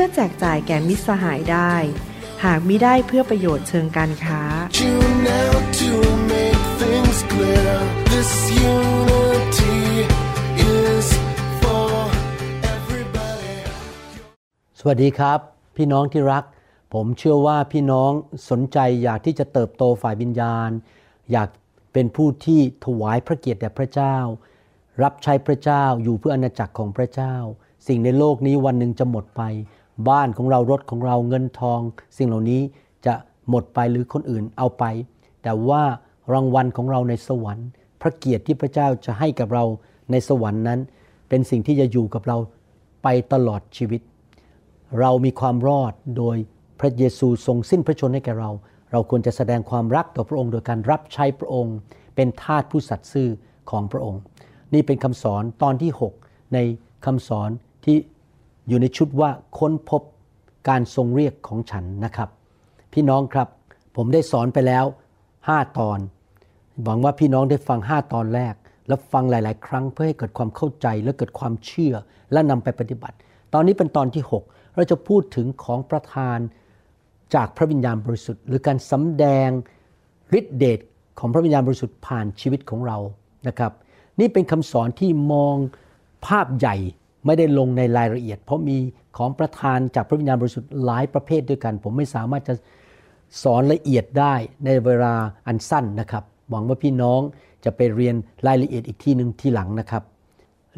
พื่อแจกจ่ายแก่มิตรสหายได้ หากมิได้เพื่อประโยชน์เชิงการค้า clear. สวัสดีครับ พี่น้องที่รัก ผมเชื่อว่าพี่น้องสนใจอยากที่จะเติบโตฝ่ายวิญญาณ อยากเป็นผู้ที่ถวายพระเกียรติแด่พระเจ้า รับใช้พระเจ้าอยู่เพื่ออาณาจักรของพระเจ้า สิ่งในโลกนี้วันหนึ่งจะหมดไป บ้านของเรารถของเราเงินทอง สิ่งเหล่านี้จะหมดไปหรือคนอื่นเอาไป แต่ว่ารางวัลของเราในสวรรค์ พระเกียรติที่พระเจ้าจะให้กับเราในสวรรค์นั้น เป็นสิ่งที่จะอยู่กับเราไปตลอดชีวิต เรามีความรอดโดยพระเยซูทรงสิ้นพระชนให้แก่เรา เราควรจะแสดงความรักต่อพระองค์โดยการรับใช้พระองค์ เป็นทาสผู้สัตย์ซื่อของพระองค์ นี่เป็นคำสอนตอนที่ 6 ในคำสอนที่ อยู่ในชุดว่าค้นพบการทรงเรียกของฉันนะครับ พี่น้องครับผมได้สอนไปแล้ว 5 ตอน หวังว่าพี่น้องได้ฟัง 5 ตอนแรก และฟังหลาย ๆ ครั้งเพื่อให้เกิดความเข้าใจและเกิดความเชื่อและนำไปปฏิบัติ ตอนนี้เป็นตอนที่ 6 เราจะพูดถึงของประทานจากพระวิญญาณบริสุทธิ์ หรือการสำแดงฤทธิเดชของพระวิญญาณบริสุทธิ์ผ่านชีวิตของเรานะครับ นี่เป็นคำสอนที่มองภาพใหญ่ ไม่ได้ลงในรายละเอียด เพราะมีของประทานจากพระวิญญาณบริสุทธิ์หลายประเภทด้วยกัน ผมไม่สามารถจะสอนละเอียดได้ในเวลาอันสั้นนะครับ หวังว่าพี่น้องจะไปเรียนรายละเอียดอีกที่หนึ่งทีหลังนะครับ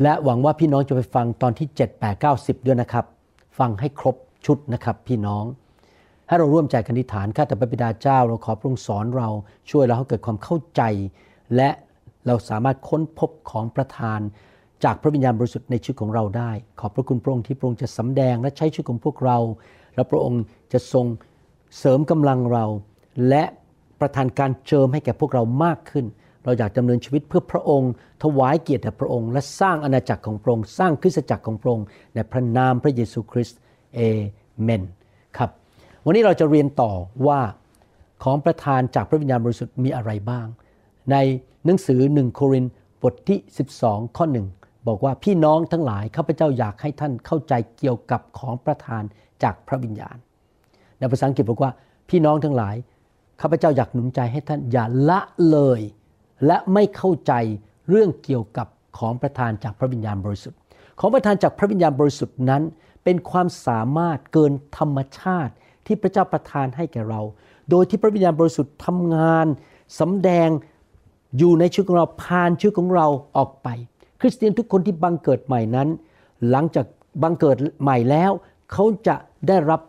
และหวังว่าพี่น้องจะไปฟังตอนที่ 7 8 9 10 ด้วยนะครับ ฟังให้ครบชุดนะครับพี่น้องให้เราร่วมใจกันอธิษฐานข้าแต่พระบิดาเจ้า เราขอพระองค์สอนเราช่วยเราให้เกิดความเข้าใจ และเราสามารถค้นพบของประทาน จากพระวิญญาณบริสุทธิ์ในชีวิตของเราได้ ขอบพระคุณพระองค์ที่พระองค์จะสำแดงและใช้ชีวิตของพวกเรา และพระองค์จะทรงเสริมกำลังเรา และประทานการเจิมให้แก่พวกเรามากขึ้น เราอยากดำเนินชีวิตเพื่อพระองค์ ถวายเกียรติแด่พระองค์ และสร้างอาณาจักรของพระองค์ สร้างคริสตจักรของพระองค์ในพระนามพระเยซูคริสต์เอเมนครับวันนี้เราจะเรียนต่อว่าของประทานจากพระวิญญาณบริสุทธิ์มีอะไรบ้าง ในหนังสือหนึ่งโครินธ์บทที่ 12 ข้อหนึ่ง บอกว่าพี่น้องทั้งหลายข้าพเจ้าอยากให้ท่านเข้าใจเกี่ยวกับของประทานจากพระวิญญาณ ในภาษาอังกฤษบอกว่าพี่น้องทั้งหลายข้าพเจ้าอยากหนุนใจให้ท่านอย่าละเลย และไม่เข้าใจเรื่องเกี่ยวกับของประทานจากพระวิญญาณบริสุทธิ์ ของประทานจากพระวิญญาณบริสุทธิ์นั้น เป็นความสามารถเกินธรรมชาติที่พระเจ้าประทานให้แก่เรา โดยที่พระวิญญาณบริสุทธิ์ทำงานสำแดงอยู่ในชีวิตของเราผ่านชีวิตของเราออกไป คริสเตียนทุกคนที่บังเกิดใหม่นั้น หลังจากบังเกิดใหม่แล้ว เขาจะได้รับ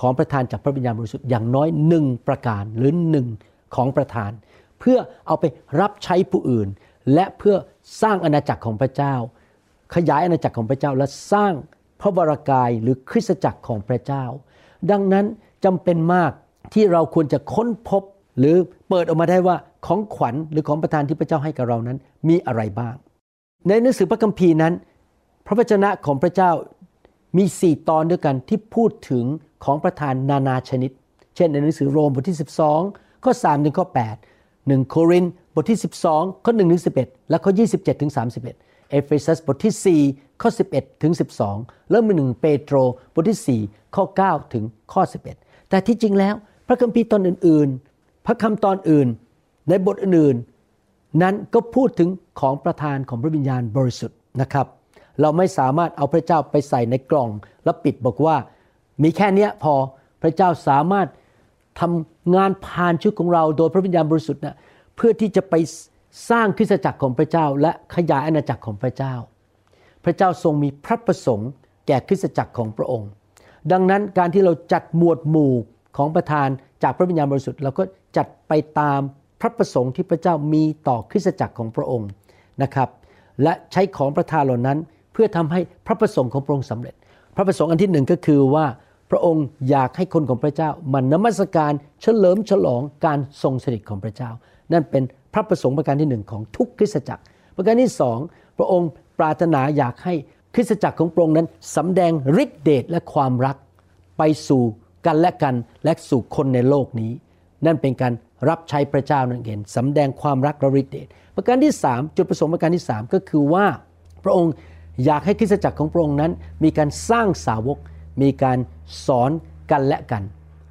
ของประทานจากพระวิญญาณบริสุทธิ์อย่างน้อยหนึ่งประการหรือหนึ่งของประทาน เพื่อเอาไปรับใช้ผู้อื่น และเพื่อสร้างอาณาจักรของพระเจ้า ขยายอาณาจักรของพระเจ้าและสร้างพระวรากายหรือคริสตจักรของพระเจ้า ดังนั้นจำเป็นมากที่เราควรจะค้นพบหรือเปิดออกมาได้ว่าของขวัญหรือของประทานที่พระเจ้าให้กับเรานั้นมีอะไรบ้าง ในหนังสือพระคัมภีร์นั้น พระวจนะของพระเจ้ามีสี่ตอนด้วยกันที่พูดถึงของประทานนานาชนิด เช่นในหนังสือโรมบทที่ 12 ข้อ3ถึงข้อ8 1 โครินบทที่ 12 ข้อ1ถึง11 และข้อ 27ถึง31 เอเฟซัสบทที่ 4 ข้อ 11ถึง12 แล้วมีหนึ่งเปโตรบทที่ 4 ข้อ 9 ถึงข้อ 11 แต่ที่จริงแล้ว พระคัมภีร์ตอนอื่น ๆ พระคำตอนอื่น ในบทอื่นๆ นั้นก็พูดถึงของประทานของพระวิญญาณบริสุทธิ์นะครับ เราไม่สามารถเอาพระเจ้าไปใส่ในกล่อง แล้วปิดบอกว่า มีแค่เนี้ยพอพระเจ้าสามารถทำงานผ่านชีวิตของเราโดยพระวิญญาณบริสุทธิ์นะเพื่อที่จะไปสร้างคริสตจักรของพระเจ้า และขยายอาณาจักรของพระเจ้า พระเจ้าทรงมีพระประสงค์ แก่คริสตจักรของพระองค์ ดังนั้นการที่เราจัดหมวดหมู่ของประธานจากพระวิญญาณบริสุทธิ์เราก็จัดไปตาม พระประสงค์ที่พระเจ้ามีต่อคริสตจักรของพระองค์นะครับ และใช้ของประทานเหล่านั้นเพื่อทำให้พระประสงค์ของพระองค์สำเร็จ พระประสงค์อันที่หนึ่งก็คือว่าพระองค์อยากให้คนของพระเจ้ามานมัสการเฉลิมฉลองการทรงสถิตของพระเจ้า นั่นเป็นพระประสงค์ประการที่หนึ่งของทุกคริสตจักร ประการที่สองพระองค์ปรารถนาอยากให้คริสตจักรของพระองค์นั้นสำแดงฤทธิเดชและความรักไปสู่กันและกันและสู่คนในโลกนี้ นั่นเป็นการ รับใช้พระเจ้านั่นเองสำแดงความรักและฤทธิเดชประการที่สามจุดประสงค์ประการที่สามก็คือว่าพระองค์อยากให้คริสตจักรของพระองค์นั้น มีการสร้างสาวก มีการสอนกันและกัน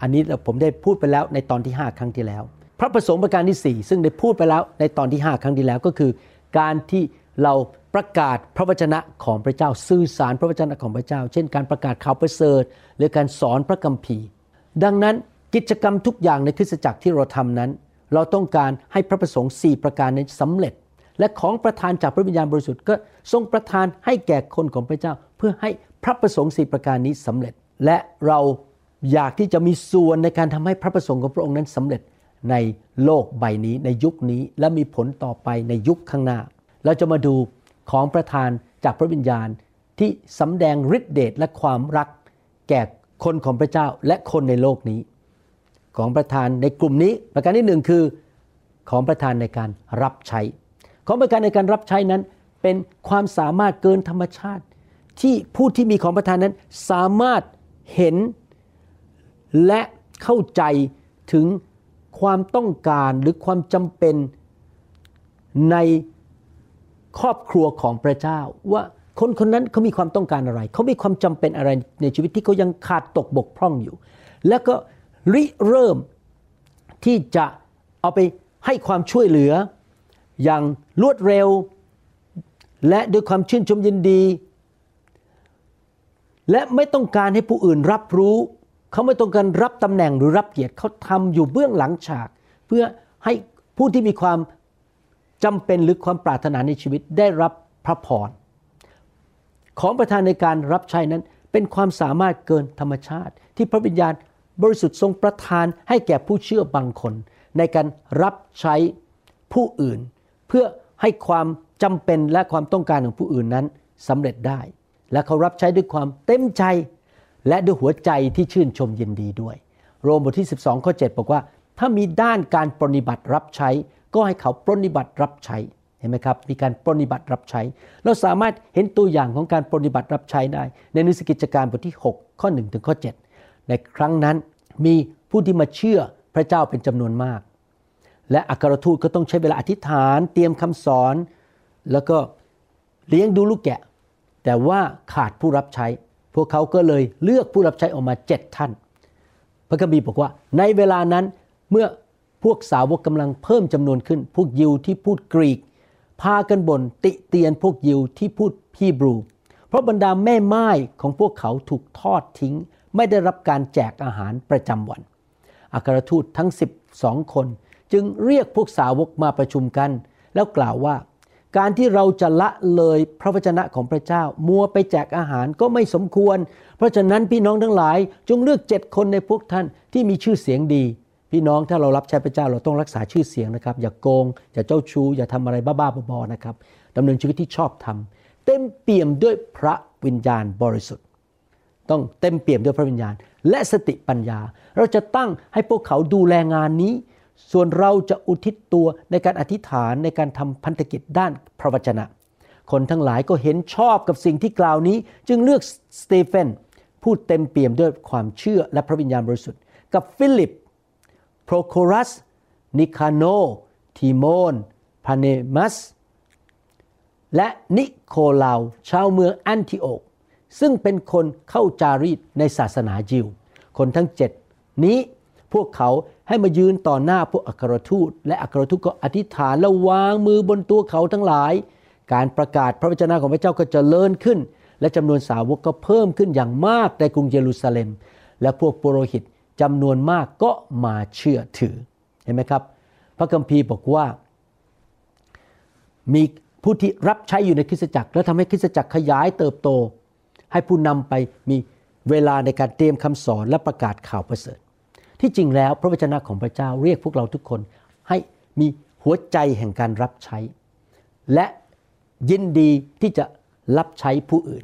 อันนี้ผมได้พูดไปแล้วในตอนที่ 5 ครั้งที่แล้ว พระประสงค์ประการที่ 4 ซึ่งได้พูดไปแล้วในตอนที่ 5 ครั้งที่แล้วก็คือ การที่เราประกาศพระวจนะของพระเจ้าสื่อสารพระวจนะของพระเจ้า เช่น การประกาศข่าวประเสริฐหรือการสอนพระคัมภีร์ ดังนั้น กิจกรรมทุกอย่างในคริสตจักรที่เราทำนั้น เราต้องการให้พระประสงค์ 4 ประการนั้นสำเร็จ และของประทานจากพระวิญญาณบริสุทธิ์ก็ทรงประทานให้แก่คนของพระเจ้า เพื่อให้พระประสงค์สี่ประการนี้สำเร็จ และเราอยากที่จะมีส่วนในการทำให้พระประสงค์ของพระองค์นั้นสำเร็จในโลกใบนี้ในยุคนี้และมีผลต่อไปในยุคข้างหน้า เราจะมาดูของประทานจากพระวิญญาณที่สำแดงฤทธิเดชและความรัก แก่คนของพระเจ้าและคนในโลกนี้ ของประทานในกลุ่มนี้ ประการที่หนึ่งคือของประทานในการรับใช้ ของประทานในการรับใช้นั้น เป็นความสามารถเกินธรรมชาติ ที่ผู้ที่มีของประทานนั้นสามารถเห็นและเข้าใจถึงความต้องการหรือความจำเป็นในครอบครัวของพระเจ้า ว่าคนคนนั้นเขามีความต้องการอะไร เขามีความจำเป็นอะไรในชีวิตที่เขายังขาดตกบกพร่องอยู่ แล้วก็ ริเริ่มที่จะเอาไปให้ความช่วยเหลือ อย่างรวดเร็ว และด้วยความชื่นชมยินดี และไม่ต้องการให้ผู้อื่นรับรู้ เขาไม่ต้องการรับตำแหน่งหรือรับเกียรติเขาทำอยู่เบื้องหลังฉาก เพื่อให้ผู้ที่มีความจำเป็นหรือความปรารถนาในชีวิตได้รับพระพรของประธานในการรับใช้นั้นเป็นความสามารถเกินธรรมชาติ ที่พระวิญญาณ บริสุทธิ์ทรงประทานให้แก่ผู้เชื่อบางคน ในการรับใช้ผู้อื่น เพื่อให้ความจำเป็นและความต้องการของผู้อื่นนั้นสำเร็จได้ และเขารับใช้ด้วยความเต็มใจ และด้วยหัวใจที่ชื่นชมยินดีด้วย โรมบทที่ 12ข้อ7บอกว่า ถ้ามีด้านการปรนิบัติรับใช้ ก็ให้เขาปรนิบัติรับใช้เห็นไหมครับมีการปรนิบัติรับใช้ เราสามารถเห็นตัวอย่างของการปรนิบัติรับใช้ได้ ในนังสือกิจการบทที่ 6 ข้อ1ถึงข้อ7 ในครั้งนั้น มีผู้ที่มาเชื่อพระเจ้าเป็นจำนวนมาก และอัครทูตก็ต้องใช้เวลาอธิษฐานเตรียมคำสอน แล้วก็เลี้ยงดูลูกแกะ แต่ว่าขาดผู้รับใช้ พวกเขาก็เลยเลือกผู้รับใช้ออกมาเจ็ดท่าน พระคัมภีร์บอกว่าในเวลานั้นเมื่อพวกสาวกกำลังเพิ่มจำนวนขึ้น พวกยิวที่พูดกรีก พากันบ่นติเตียนพวกยิวที่พูดฮีบรู เพราะบรรดาแม่ไม้ของพวกเขาถูกทอดทิ้ง ไม่ได้รับการแจกอาหารประจำวัน อัครทูตทั้ง 12 คน จึงเรียกพวกสาวกมาประชุมกัน แล้วกล่าวว่า การที่เราจะละเลยพระวจนะของพระเจ้า มัวไปแจกอาหารก็ไม่สมควร เพราะฉะนั้นพี่น้องทั้งหลายจงเลือกเจ็ดคนในพวกท่านที่มีชื่อเสียงดีพี่น้องถ้าเรารับใช้พระเจ้าเราต้องรักษาชื่อเสียงนะครับ อย่ากโกง อย่าเจ้าชู้อย่าทำอะไรบ้าๆบอๆนะครับดำเนินชีวิตที่ชอบธรรมเต็มเปี่ยมด้วยพระวิญญาณบริสุทธิ์ ต้องเต็มเปี่ยมด้วยพระวิญญาณ และสติปัญญา เราจะตั้งให้พวกเขาดูแลงานนี้ ส่วนเราจะอุทิศตัวในการอธิษฐานในการทำพันธกิจด้านพระวจนะ คนทั้งหลายก็เห็นชอบกับสิ่งที่กล่าวนี้ จึงเลือกสเตเฟนผู้เต็มเปี่ยมด้วยความเชื่อและพระวิญญาณบริสุทธิ์ กับฟิลิปโปรโครัสนิคาโนร์ทิโมนปารเมนัสและนิโคเลาส์ชาวเมืองแอนติโอก ซึ่งเป็นคนเข้าจารีตในศาสนายิว คนทั้งเจ็ดนี้พวกเขาให้มายืนต่อหน้าพวกอัครทูต และอัครทูตก็อธิษฐานและวางมือบนตัวเขาทั้งหลาย การประกาศพระวจนะของพระเจ้าก็เจริญขึ้น และจำนวนสาวกก็เพิ่มขึ้นอย่างมากในกรุงเยรูซาเล็ม และพวกปุโรหิตจำนวนมากก็มาเชื่อถือเห็นไหมครับ พระคัมภีร์บอกว่า มีผู้ที่รับใช้อยู่ในคริสตจักร แล้วทำให้คริสตจักรขยายเติบโต ให้ผู้นำไปมีเวลาในการเตรียมคำสอนและประกาศข่าวประเสริฐ ที่จริงแล้วพระวจนะของพระเจ้าเรียกพวกเราทุกคนให้มีหัวใจแห่งการรับใช้ และยินดีที่จะรับใช้ผู้อื่น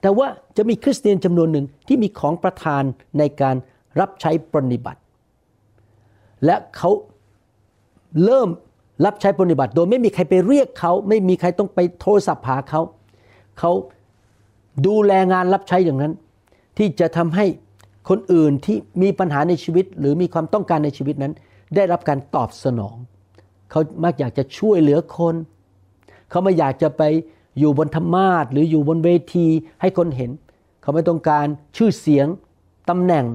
แต่ว่าจะมีคริสเตียนจำนวนหนึ่งที่มีของประทานในการรับใช้ปฏิบัติ และเขาเริ่มรับใช้ปฏิบัติ โดยไม่มีใครไปเรียกเขา ไม่มีใครต้องไปโทรศัพท์หาเขา เขา ดูแลงานรับใช้อย่างนั้น ที่จะทำให้คนอื่นที่มีปัญหาในชีวิต หรือมีความต้องการในชีวิตนั้น ได้รับการตอบสนอง เขามักอยากจะช่วยเหลือคน เขาไม่อยากจะไปอยู่บนธรรมาสหรืออยู่บนเวทีให้คนเห็น เขาไม่ต้องการชื่อเสียงตำแหน่ง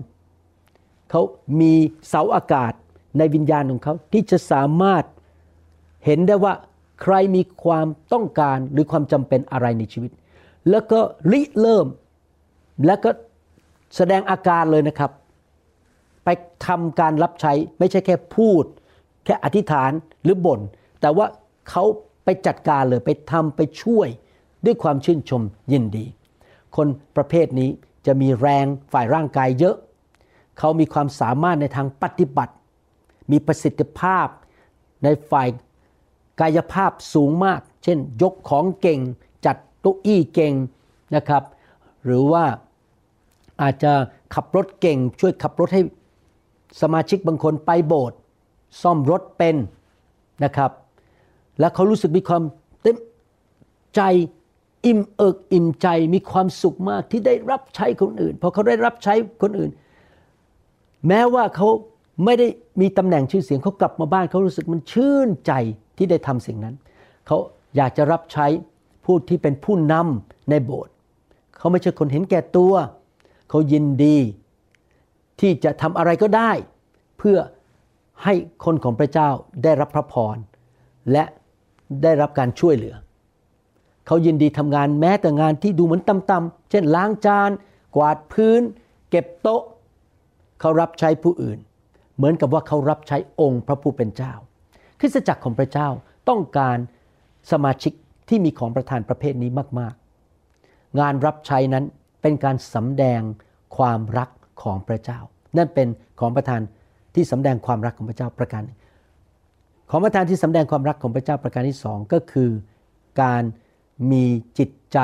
เขามีเสาอากาศในวิญญาณของเขาที่จะสามารถเห็นได้ว่าใครมีความต้องการหรือความจำเป็นอะไรในชีวิต แล้วก็ริเริ่ม แล้วก็แสดงอาการเลยนะครับ ไปทำการรับใช้ไม่ใช่แค่พูด แค่อธิษฐานหรือบ่นแต่ว่าเขาไปจัดการเลยไปทำไปช่วยด้วยความชื่นชมยินดี คนประเภทนี้จะมีแรงฝ่ายร่างกายเยอะ เขามีความสามารถในทางปฏิบัติ มีประสิทธิภาพในฝ่ายกายภาพสูงมาก เช่น ยกของเก่ง จัดเก้าอี้เก่งนะครับ หรือว่าอาจจะขับรถเก่ง ช่วยขับรถให้สมาชิกบางคนไปโบสถ์ซ่อมรถเป็นนะครับ แล้วเขารู้สึกมีความเต็มใจอิ่มเอิกอิ่มใจมีความสุขมากที่ได้รับใช้คนอื่นพอเขาได้รับใช้คนอื่น แม้ว่าเขาไม่ได้มีตำแหน่งชื่อเสียงเขากลับมาบ้านเขารู้สึกมันชื่นใจที่ได้ทำสิ่งนั้น เขาอยากจะรับใช้ ผู้ที่เป็นผู้นำในโบสถ์เขาไม่ใช่คนเห็นแก่ตัว เขายินดี ที่จะทำอะไรก็ได้ เพื่อให้คนของพระเจ้าได้รับพระพร และได้รับการช่วยเหลือ เขายินดีทำงานแม้แต่งานที่ดูเหมือนต่ำๆเช่นล้างจาน กวาดพื้น เก็บโต๊ะ เขารับใช้ผู้อื่น เหมือนกับว่าเขารับใช้องค์พระผู้เป็นเจ้าคริสตจักรของพระเจ้าต้องการสมาชิก ที่มีของประทานประเภทนี้มากๆ งานรับใช้นั้นเป็นการสำแดงความรักของพระเจ้า นั่นเป็นของประทานที่สำแดงความรักของพระเจ้าประการหนึ่งของประทานที่สำแดงความรักของพระเจ้าประการที่สองก็คือการมีจิตใจ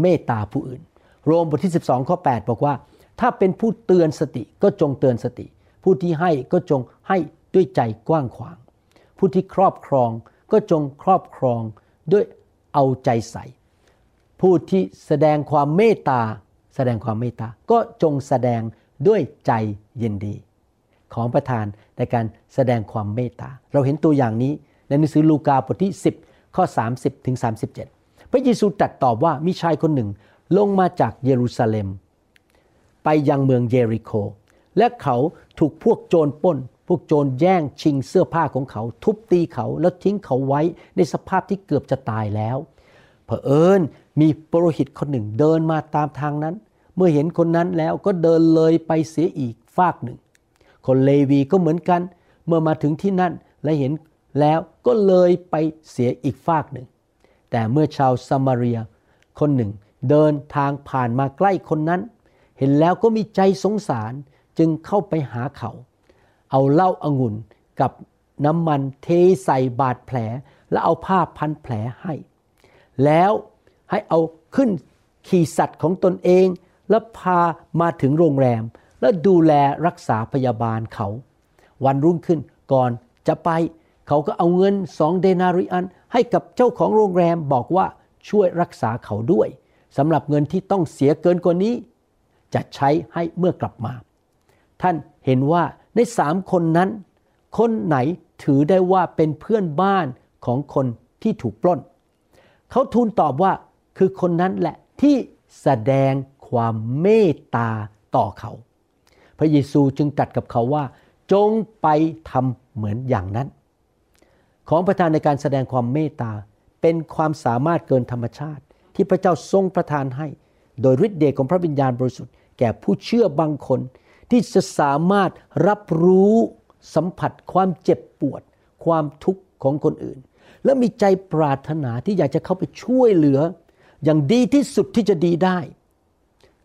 เมตตาผู้อื่น โรมบทที่ 12ข้อ8บอกว่า ถ้าเป็นผู้เตือนสติก็จงเตือนสติ ผู้ที่ให้ก็จงให้ด้วยใจกว้างขวาง ผู้ที่ครอบครองก็จงครอบครองด้วย เอาใจใส่ ผู้ที่แสดงความเมตตา แสดงความเมตตา ก็จงแสดงด้วยใจยินดี ของประทานในการแสดงความเมตตา เราเห็นตัวอย่างนี้ในหนังสือลูกาบทที่ 10 ข้อ 30ถึง37 พระเยซูตรัสตอบว่ามีชายคนหนึ่งลงมาจากเยรูซาเล็ม ไปยังเมืองเยริโค และเขาถูกพวกโจรปล้น พวกโจรแย่งชิงเสื้อผ้าของเขา ทุบตีเขาแล้วทิ้งเขาไว้ในสภาพที่เกือบจะตายแล้วเผอิญมีปรหิตคนหนึ่งเดินมาตามทางนั้น เมื่อเห็นคนนั้นแล้วก็เดินเลยไปเสียอีกฟากหนึ่ง คนเลวีก็เหมือนกัน เมื่อมาถึงที่นั่นและเห็นแล้วก็เลยไปเสียอีกฟากหนึ่ง แต่เมื่อชาวซามารียคนหนึ่งเดินทางผ่านมาใกล้คนนั้น เห็นแล้วก็มีใจสงสารจึงเข้าไปหาเขา เอาเหล้าอางุ่นกับน้ำมันเทใส่บาดแผล และเอาผ้าพันแผลให้ แล้วให้เอาขึ้นขี่สัตว์ของตนเอง แล้วพามาถึงโรงแรม แล้วดูแลรักษาพยาบาลเขา วันรุ่งขึ้นก่อนจะไป เขาก็เอาเงินสองเดนาริอัน ให้กับเจ้าของโรงแรมบอกว่าช่วยรักษาเขาด้วยสำหรับเงินที่ต้องเสียเกินกว่านี้ จะใช้ให้เมื่อกลับมา ท่านเห็นว่า ในสามคนนั้น คนไหนถือได้ว่าเป็นเพื่อนบ้านของคนที่ถูกปล้น เขาทูลตอบว่าคือคนนั้นแหละที่แสดงความเมตตาต่อเขา พระเยซูจึงตรัสกับเขาว่า จงไปทำเหมือนอย่างนั้น ของประทานในการแสดงความเมตตาเป็นความสามารถเกินธรรมชาติ ที่พระเจ้าทรงประทานให้ โดยฤทธิ์เดชของพระวิญญาณบริสุทธิ์แก่ผู้เชื่อบางคน ที่จะสามารถรับรู้สัมผัสความเจ็บปวด ความทุกข์ของคนอื่น และมีใจปรารถนาที่อยากจะเข้าไปช่วยเหลือ อย่างดีที่สุดที่จะดีได้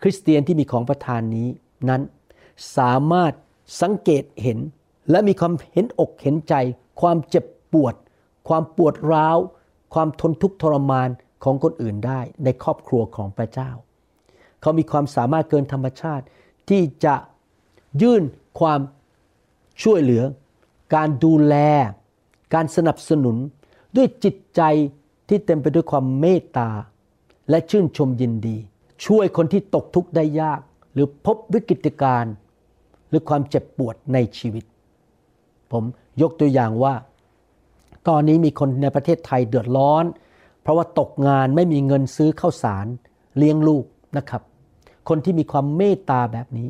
คริสเตียนที่มีของประทานนี้นั้นสามารถสังเกตเห็น และมีความเห็นอกเห็นใจ ความเจ็บปวด ความปวดร้าว ความทนทุกข์ทรมานของคนอื่นได้ ในครอบครัวของพระเจ้า เขามีความสามารถเกินธรรมชาติที่จะ ยื่นความช่วยเหลือ การดูแล การสนับสนุน ด้วยจิตใจที่เต็มไปด้วยความเมตตา และชื่นชมยินดี ช่วยคนที่ตกทุกข์ได้ยาก หรือพบวิกฤตการณ์หรือความเจ็บปวดในชีวิต ผมยกตัวอย่างว่า ตอนนี้มีคนในประเทศไทยเดือดร้อน เพราะว่าตกงานไม่มีเงินซื้อข้าวสาร เลี้ยงลูกนะครับ คนที่มีความเมตตาแบบนี้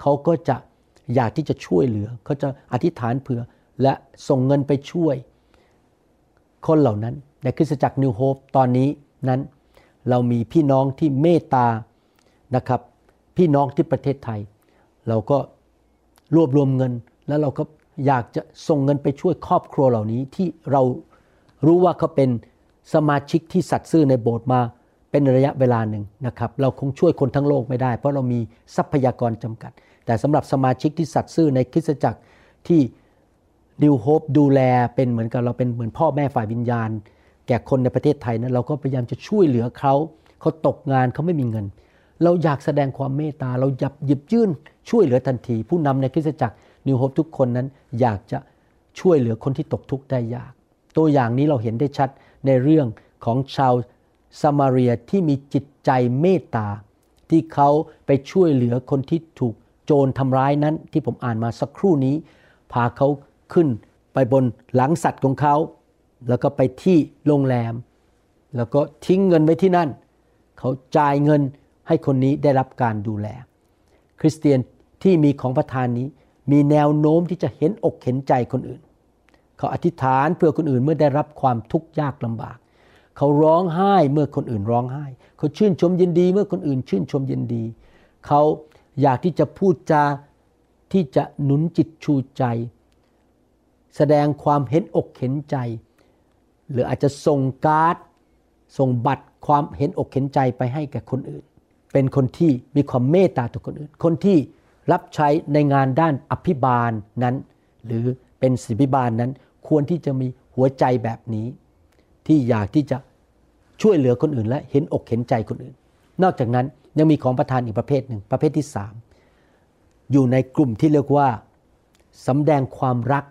เขาก็จะอยากที่จะช่วยเหลือ เขาจะอธิษฐานเผื่อ และส่งเงินไปช่วย คนเหล่านั้นในคริสตจักรนิวโฮปตอนนี้นั้น เรามีพี่น้องที่เมตตานะครับ พี่น้องที่ประเทศไทย เราก็รวบรวมเงิน แล้วเราก็อยากจะส่งเงินไปช่วยครอบครัวเหล่านี้ที่เรารู้ว่าเขาเป็นสมาชิกที่สัตย์ซื่อในโบสถ์มาเป็นระยะเวลาหนึ่งนะครับ เราคงช่วยคนทั้งโลกไม่ได้ เพราะเรามีทรัพยากรจำกัด แต่สำหรับสมาชิกที่สัตย์ซื่อในคริสตจักรที่ดิวโฮปดูแลเป็นเหมือนกับเราเป็นเหมือนพ่อแม่ฝ่ายวิญญาณ แก่คนในประเทศไทยนั้นเราก็พยายามจะช่วยเหลือเขา เขาตกงานเขาไม่มีเงิน เราอยากแสดงความเมตตา เราหยับหยิบยื่นช่วยเหลือทันที ผู้นำในคริสตจักรนิวโฮปทุกคนนั้นอยากจะช่วยเหลือคนที่ตกทุกข์ได้ยาก ตัวอย่างนี้เราเห็นได้ชัดในเรื่องของชาวซามาเรียที่มีจิตใจเมตตา ที่เขาไปช่วยเหลือคนที่ถูก โจรทำร้ายนั้นที่ผมอ่านมาสักครู่นี้ พาเขาขึ้นไปบนหลังสัตว์ของเขา แล้วก็ไปที่โรงแรม แล้วก็ทิ้งเงินไว้ที่นั่น เขาจ่ายเงินให้คนนี้ได้รับการดูแล คริสเตียนที่มีของประทานนี้มีแนวโน้มที่จะเห็นอกเห็นใจคนอื่น เขาอธิษฐานเพื่อคนอื่นเมื่อได้รับความทุกข์ยากลำบาก เขาร้องไห้เมื่อคนอื่นร้องไห้ เขาชื่นชมยินดีเมื่อคนอื่นชื่นชมยินดี เขา อยากที่จะพูดจาที่จะหนุนจิตชูใจ แสดงความเห็นอกเห็นใจ หรืออาจจะส่งการ์ด ส่งบัตรความเห็นอกเห็นใจไปให้แก่คนอื่น เป็นคนที่มีความเมตตาต่อคนอื่น คนที่รับใช้ในงานด้านอภิบาลนั้น หรือเป็นศิบิบาลนั้นควรที่จะมีหัวใจแบบนี้ ที่อยากที่จะช่วยเหลือคนอื่นและเห็นอกเห็นใจคนอื่น นอกจากนั้น ยังมีของประทานอีกประเภทหนึ่งประเภทที่สามอยู่ในกลุ่มที่เรียกว่าสำแดงความรัก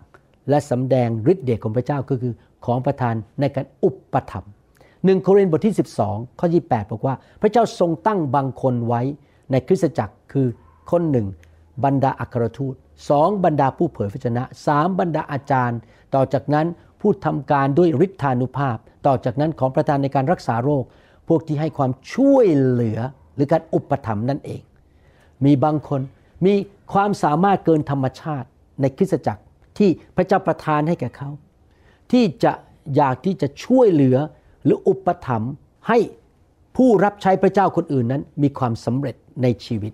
และสำแดงฤทธิ์เดชของพระเจ้าก็คือของประทานในการอุปถัมภ์หนึ่งโครินธ์บทที่ 12 ข้อ 28 บอกว่า พระเจ้าทรงตั้งบางคนไว้ในคริสตจักรคือคนหนึ่งบรรดาอัครทูตสองบรรดาผู้เผยพระชนะสามบรรดาอาจารย์ ต่อจากนั้นผู้ทำการด้วยฤทธานุภาพ ต่อจากนั้นของประทานในการรักษาโรค พวกที่ให้ความช่วยเหลือ รือการอุปถัมภ์นั่นเอง มีบางคนมีความสามารถเกินธรรมชาติในคริสตจักรที่พระเจ้าประทานให้แก่เขา ที่จะอยากที่จะช่วยเหลือหรืออุปถัมภ์ให้ผู้รับใช้พระเจ้าคนอื่นนั้นมีความสำเร็จในชีวิต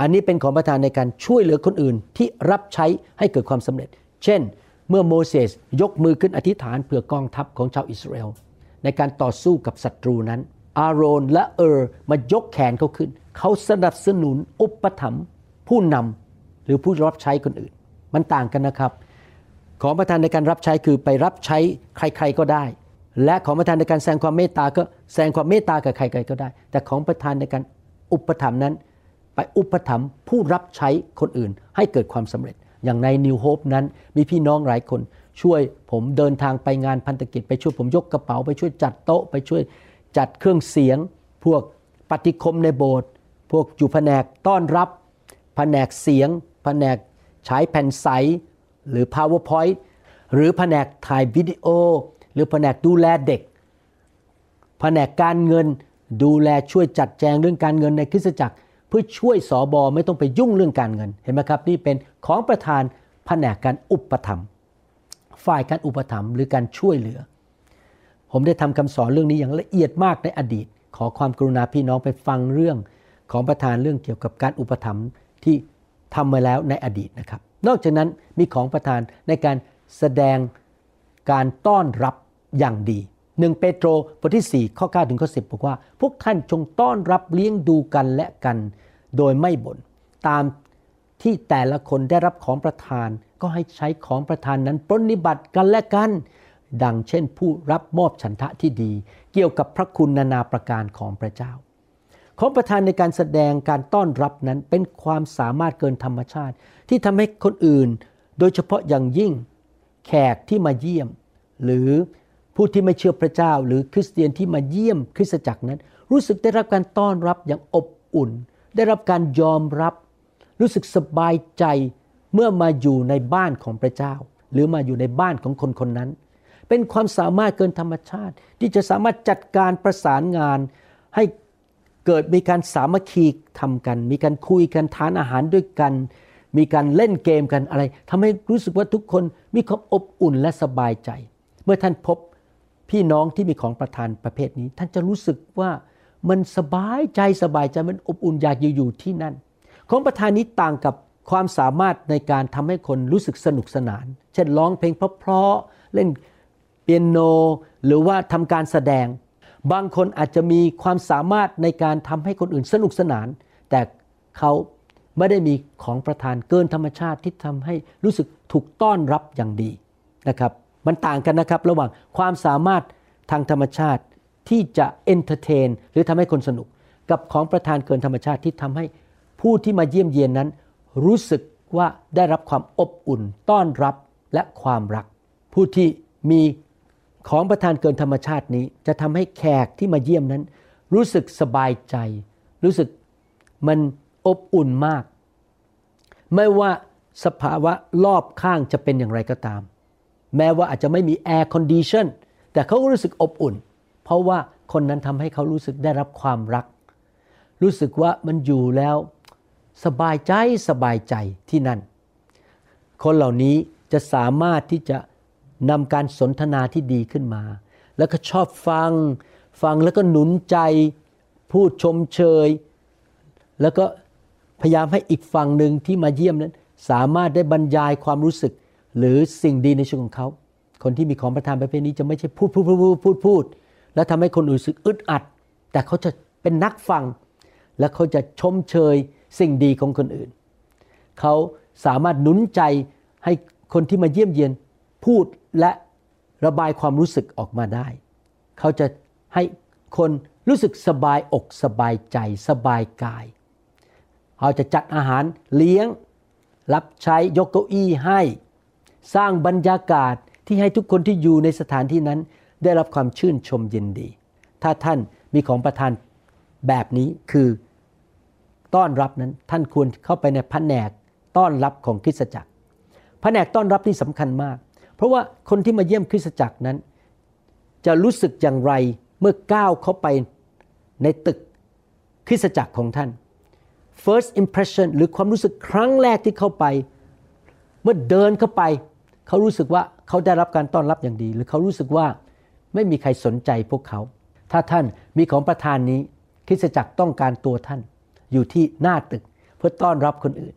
อันนี้เป็นของประทานในการช่วยเหลือคนอื่นที่รับใช้ให้เกิดความสำเร็จ เช่น เมื่อโมเสสยกมือขึ้นอธิษฐานเพื่อกองทัพของชาวอิสราเอลในการต่อสู้กับศัตรูนั้น อาโรนและเออร์มายกแขนเขาขึ้น เขาสนับสนุนอุปถัมภ์ผู้นำหรือผู้รับใช้คนอื่น มันต่างกันนะครับ ของประทานในการรับใช้คือไปรับใช้ใครๆก็ได้ และของประทานในการแสดงความเมตตาก็แสดงความเมตตากับใครๆก็ได้ แต่ของประทานในการอุปถัมภ์นั้น ไปอุปถัมภ์ผู้รับใช้คนอื่น ให้เกิดความสำเร็จ อย่างในนิวโฮปนั้นมีพี่น้องหลายคนช่วยผมเดินทางไปงานพันธกิจ ไปช่วยผมยกกระเป๋า ไปช่วยจัดโต๊ะ ไปช่วย จัดเครื่องเสียง พวกปฏิคมในโบสถ์พวกอยู่แผนกต้อนรับ แผนกเสียง แผนกฉายแผ่นใส หรือ PowerPoint หรือแผนกถ่ายวิดีโอ หรือแผนกดูแลเด็ก แผนกการเงินดูแลช่วยจัดแจงเรื่องการเงินในคริสตจักร เพื่อช่วยสอบอไม่ต้องไปยุ่งเรื่องการเงินเห็นไหมครับ นี่เป็นของประธานแผนกการอุปถัมภ์ฝ่ายการอุปถัมภ์หรือการช่วยเหลือ ผมได้ทำคำสอนเรื่องนี้อย่างละเอียดมากในอดีต ขอความกรุณาพี่น้องไปฟังเรื่องของประธานเรื่องเกี่ยวกับการอุปถัมภ์ที่ทำมาแล้วในอดีตนะครับ นอกจากนั้นมีของประธานในการแสดงการต้อนรับอย่างดีหนึ่งเปโตรบทที่ 4 ข้อ 9 ถึงข้อ 10 บอกว่า พวกท่านจงต้อนรับเลี้ยงดูกันและกันโดยไม่บน่นตามที่แต่ละคนได้รับของประทาน ก็ให้ใช้ของประทานนั้นปรนนิบัติกันและกัน ดังเช่นผู้รับมอบฉันทะที่ดี เกี่ยวกับพระคุณนานาประการของพระเจ้า ของประธานในการแสดงการต้อนรับนั้นเป็นความสามารถเกินธรรมชาติ ที่ทำให้คนอื่น โดยเฉพาะอย่างยิ่ง แขกที่มาเยี่ยม หรือผู้ที่ไม่เชื่อพระเจ้า หรือคริสเตียนที่มาเยี่ยมคริสตจักรนั้น รู้สึกได้รับการต้อนรับอย่างอบอุ่น ได้รับการยอมรับ รู้สึกสบายใจเมื่อมาอยู่ในบ้านของพระเจ้า หรือมาอยู่ในบ้านของคนคนนั้น เป็นความสามารถเกินธรรมชาติ ที่จะสามารถจัดการประสานงานให้เกิดมีการสามัคคีทำกัน มีการคุยกันทานอาหารด้วยกัน มีการเล่นเกมกันอะไรทำให้รู้สึกว่าทุกคนมีความอบอุ่นและสบายใจ เมื่อท่านพบพี่น้องที่มีของประทานประเภทนี้ ท่านจะรู้สึกว่ามันสบายใจสบายใจมันอบอุ่นอยากอยู่ที่นั่น ของประทานนี้ต่างกับความสามารถในการทำให้คนรู้สึกสนุกสนาน เช่นร้องเพลงเพราะๆเล่น เปียโน หรือว่าทำการแสดง บางคนอาจจะมีความสามารถในการทำให้คนอื่นสนุกสนาน แต่เขาไม่ได้มีของประทานเกินธรรมชาติที่ทำให้รู้สึกถูกต้อนรับอย่างดีนะครับ มันต่างกันนะครับระหว่างความสามารถทางธรรมชาติที่จะ entertain หรือทำให้คนสนุก กับของประทานเกินธรรมชาติที่ทำให้ผู้ที่มาเยี่ยมเยียนนั้น รู้สึกว่าได้รับความอบอุ่นต้อนรับและความรัก ผู้ที่มี ของประทานเกินธรรมชาตินี้ จะทำให้แขกที่มาเยี่ยมนั้น รู้สึกสบายใจ รู้สึกมันอบอุ่นมาก ไม่ว่าสภาวะรอบข้างจะเป็นอย่างไรก็ตาม แม้ว่าอาจจะไม่มี air condition แต่เขาก็รู้สึกอบอุ่น เพราะว่าคนนั้นทำให้เขารู้สึกได้รับความรัก รู้สึกว่ามันอยู่แล้วสบายใจสบายใจที่นั่น คนเหล่านี้จะสามารถที่จะ นำการสนทนาที่ดีขึ้นมา แล้วก็ชอบฟัง ฟังแล้วก็หนุนใจ พูดชมเชย แล้วก็พยายามให้อีกฝั่งหนึ่งที่มาเยี่ยมนั้น สามารถได้บรรยายความรู้สึก หรือสิ่งดีในชีวิตของเขา คนที่มีของประทานประเภทนี้จะไม่ใช่พูดพูดพูดพูดพูดพูด แล้วทำให้คนอื่นรู้สึกอึดอัด แต่เขาจะเป็นนักฟัง และเขาจะชมเชยสิ่งดีของคนอื่น เขาสามารถหนุนใจให้คนที่มาเยี่ยมเยียนพูด และระบายความรู้สึกออกมาได้ เขาจะให้คนรู้สึกสบายอกสบายใจสบายกาย เขาจะจัดอาหารเลี้ยง รับใช้ยกเก้าอี้ให้ สร้างบรรยากาศที่ให้ทุกคนที่อยู่ในสถานที่นั้น ได้รับความชื่นชมยินดี ถ้าท่านมีของประทานแบบนี้คือต้อนรับนั้นท่านควรเข้าไปในแผนกต้อนรับของคริสตจักรแผนกต้อนรับที่สำคัญมาก เพราะว่าคนที่มาเยี่ยมคริสตจักรนั้น จะรู้สึกอย่างไรเมื่อก้าวเข้าไปในตึกคริสตจักรของท่าน first impression หรือความรู้สึกครั้งแรกที่เข้าไป เมื่อเดินเข้าไป เขารู้สึกว่าเขาได้รับการต้อนรับอย่างดี หรือเขารู้สึกว่าไม่มีใครสนใจพวกเขา ถ้าท่านมีของประทานนี้คริสตจักรต้องการตัวท่าน อยู่ที่หน้าตึกเพื่อต้อนรับคนอื่น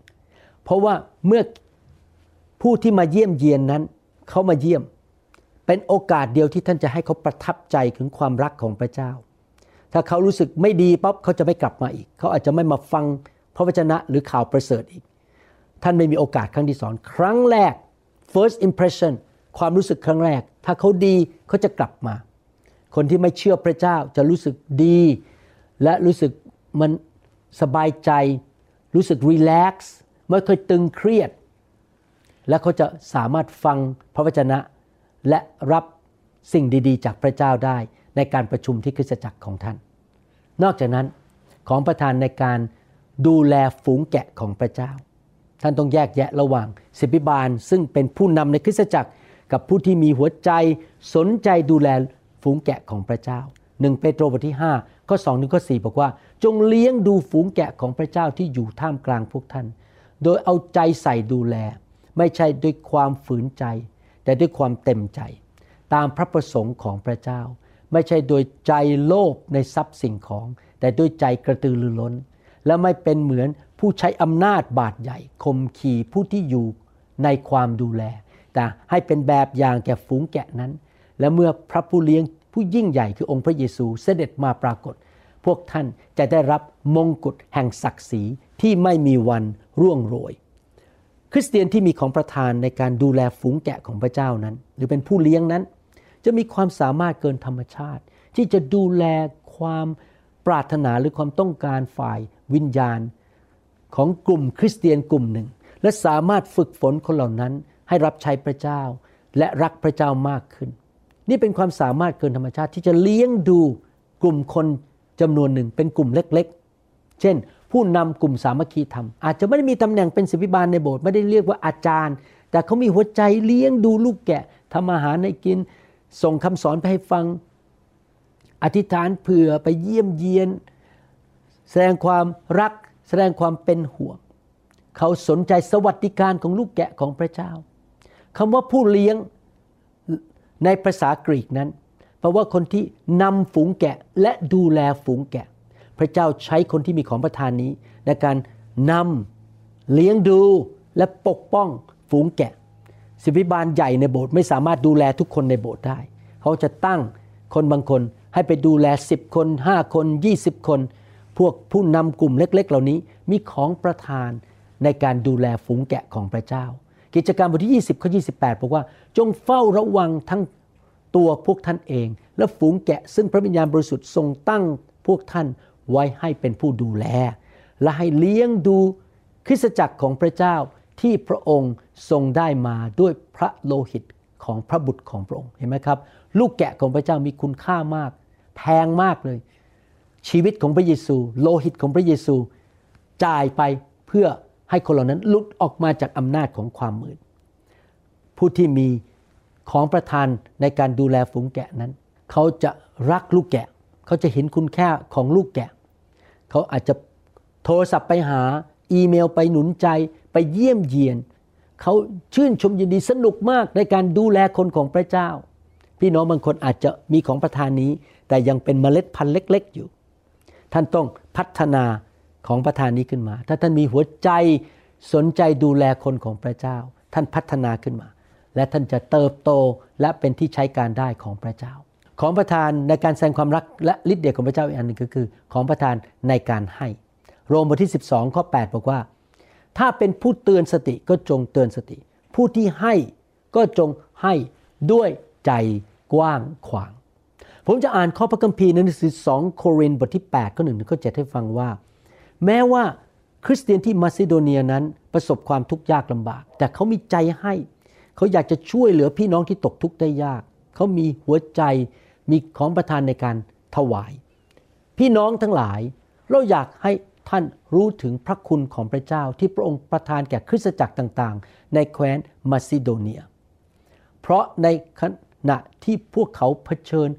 เพราะว่าเมื่อผู้ที่มาเยี่ยมเยียนนั้น เขามาเยี่ยม เป็นโอกาสเดียวที่ท่านจะให้เขาประทับใจถึงความรักของพระเจ้า ถ้าเขารู้สึกไม่ดีปั๊บเขาจะไม่กลับมาอีก เขาอาจจะไม่มาฟังพระวจนะหรือข่าวประเสริฐอีก ท่านไม่มีโอกาสครั้งที่สองครั้งแรก first impression ความรู้สึกครั้งแรก ถ้าเขาดีเขาจะกลับมา คนที่ไม่เชื่อพระเจ้าจะรู้สึกดี และรู้สึกมันสบายใจ รู้สึกรีแลกซ์ไม่เคยตึงเครียด และเขาจะสามารถฟังพระวจนะ และรับสิ่งดีๆ จากพระเจ้าได้ในการประชุมที่คริสตจักรของท่าน นอกจากนั้นของประทานในการดูแลฝูงแกะของพระเจ้า ท่านต้องแยกแยะระหว่างศิบิบาลซึ่งเป็นผู้นำในคริสตจักรกับผู้ที่มีหัวใจสนใจดูแลฝูงแกะของพระเจ้าหนึ่งเปโตรบทที่5ข้อ2ถึงข้อ4บอกว่า จงเลี้ยงดูฝูงแกะของพระเจ้าที่อยู่ท่ามกลางพวกท่าน โดยเอาใจใส่ดูแล ไม่ใช่ด้วยความฝืนใจ แต่ด้วยความเต็มใจ ตามพระประสงค์ของพระเจ้า ไม่ใช่โดยใจโลภในทรัพย์สิ่งของ แต่ด้วยใจกระตือรือร้น และไม่เป็นเหมือนผู้ใช้อำนาจบาดใหญ่ข่มขีผู้ที่อยู่ในความดูแล แต่ให้เป็นแบบอย่างแก่ฝูงแกะนั้น และเมื่อพระผู้เลี้ยงผู้ยิ่งใหญ่คือองค์พระเยซูเสด็จมาปรากฏ พวกท่านจะได้รับมงกุฎแห่งศักดิ์ศรีที่ไม่มีวันร่วงโรย คริสเตียนที่มีของประทานในการดูแลฝูงแกะของพระเจ้านั้น หรือเป็นผู้เลี้ยงนั้น จะมีความสามารถเกินธรรมชาติ ที่จะดูแลความปรารถนาหรือความต้องการฝ่ายวิญญาณ ของกลุ่มคริสเตียนกลุ่มหนึ่ง และสามารถฝึกฝนคนเหล่านั้นให้รับใช้พระเจ้า และรักพระเจ้ามากขึ้น นี่เป็นความสามารถเกินธรรมชาติที่จะเลี้ยงดูกลุ่มคนจำนวนหนึ่งเป็นกลุ่มเล็ก ๆ เช่น ผู้นำกลุ่มสามัคคีธรรม อาจจะไม่ได้มีตำแหน่งเป็นศิบิบาลในโบสถ์ไม่ได้เรียกว่าอาจารย์ แต่เขามีหัวใจเลี้ยงดูลูกแกะทำอาหารให้กิน ส่งคำสอนไปให้ฟัง อธิษฐานเผื่อไปเยี่ยมเยียน แสดงความรักแสดงความเป็นห่วง เขาสนใจสวัสดิการของลูกแกะของพระเจ้าคำว่าผู้เลี้ยงในภาษากรีกนั้นแปลว่าคนที่นำฝูงแกะและดูแลฝูงแกะ พระเจ้าใช้คนที่มีของประทานนี้ ในการนำเลี้ยงดูและปกป้องฝูงแกะศิบิบาลใหญ่ในโบสถ์ไม่สามารถดูแลทุกคนในโบสถ์ได้ เขาจะตั้งคนบางคนให้ไปดูแล 10 คน 5 คน 20 คน พวกผู้นำกลุ่มเล็ก ๆ เหล่านี้มีของประทานในการดูแลฝูงแกะของพระเจ้า กิจการบทที่ 20ข้อ28 บอกว่า จงเฝ้าระวังทั้งตัวพวกท่านเอง และฝูงแกะซึ่งพระวิญญาณบริสุทธิ์ทรงตั้งพวกท่าน ไว้ให้เป็นผู้ดูแล และให้เลี้ยงดูคริสตจักรของพระเจ้าที่พระองค์ทรงได้มาด้วยพระโลหิตของพระบุตรของพระองค์เห็นไหมครับ ลูกแกะของพระเจ้ามีคุณค่ามาก แพงมากเลย ชีวิตของพระเยซู โลหิตของพระเยซู จ่ายไปเพื่อให้คนเหล่านั้นลุดออกมาจากอำนาจของความมืดผู้ที่มีของประทานในการดูแลฝูงแกะนั้น เขาจะรักลูกแกะ เขาจะเห็นคุณค่าของลูกแกะ เขาอาจจะโทรศัพท์ไปหาอีเมลไปหนุนใจไปเยี่ยมเยียน เขาชื่นชมยินดีสนุกมากในการดูแลคนของพระเจ้า พี่น้องบางคนอาจจะมีของประทานนี้ แต่ยังเป็นเมล็ดพันธุ์เล็ก ๆ อยู่ ท่านต้องพัฒนาของประทานนี้ขึ้นมา ถ้าท่านมีหัวใจสนใจดูแลคนของพระเจ้า ท่านพัฒนาขึ้นมา และท่านจะเติบโตและเป็นที่ใช้การได้ของพระเจ้า ของประทานในการแสดงความรักและฤทธิ์เดชของพระเจ้าอีกอันหนึ่งก็คือ ของประทานในการให้ โรมบทที่ 12ข้อ8บอกว่า ถ้าเป็นผู้เตือนสติก็จงเตือนสติ ผู้ที่ให้ก็จงให้ด้วยใจกว้างขวาง ผมจะอ่านข้อพระคัมภีร์ในหนังสือ2โครินธ์บทที่8ข้อ1ถึงข้อ7ให้ฟังว่า แม้ว่าคริสเตียนที่มาซิโดเนียนั้นประสบความทุกข์ยากลำบาก แต่เขามีใจให้ เขาอยากจะช่วยเหลือพี่น้องที่ตกทุกข์ได้ยาก เขามีหัวใจ มีของประทานในการถวาย พี่น้องทั้งหลายเราอยากให้ท่านรู้ถึงพระคุณของพระเจ้าที่พระองค์ประทานแก่คริสตจักรต่างๆ ในแคว้นมาซิโดเนีย เพราะในขณะที่พวกเขาเผชิญ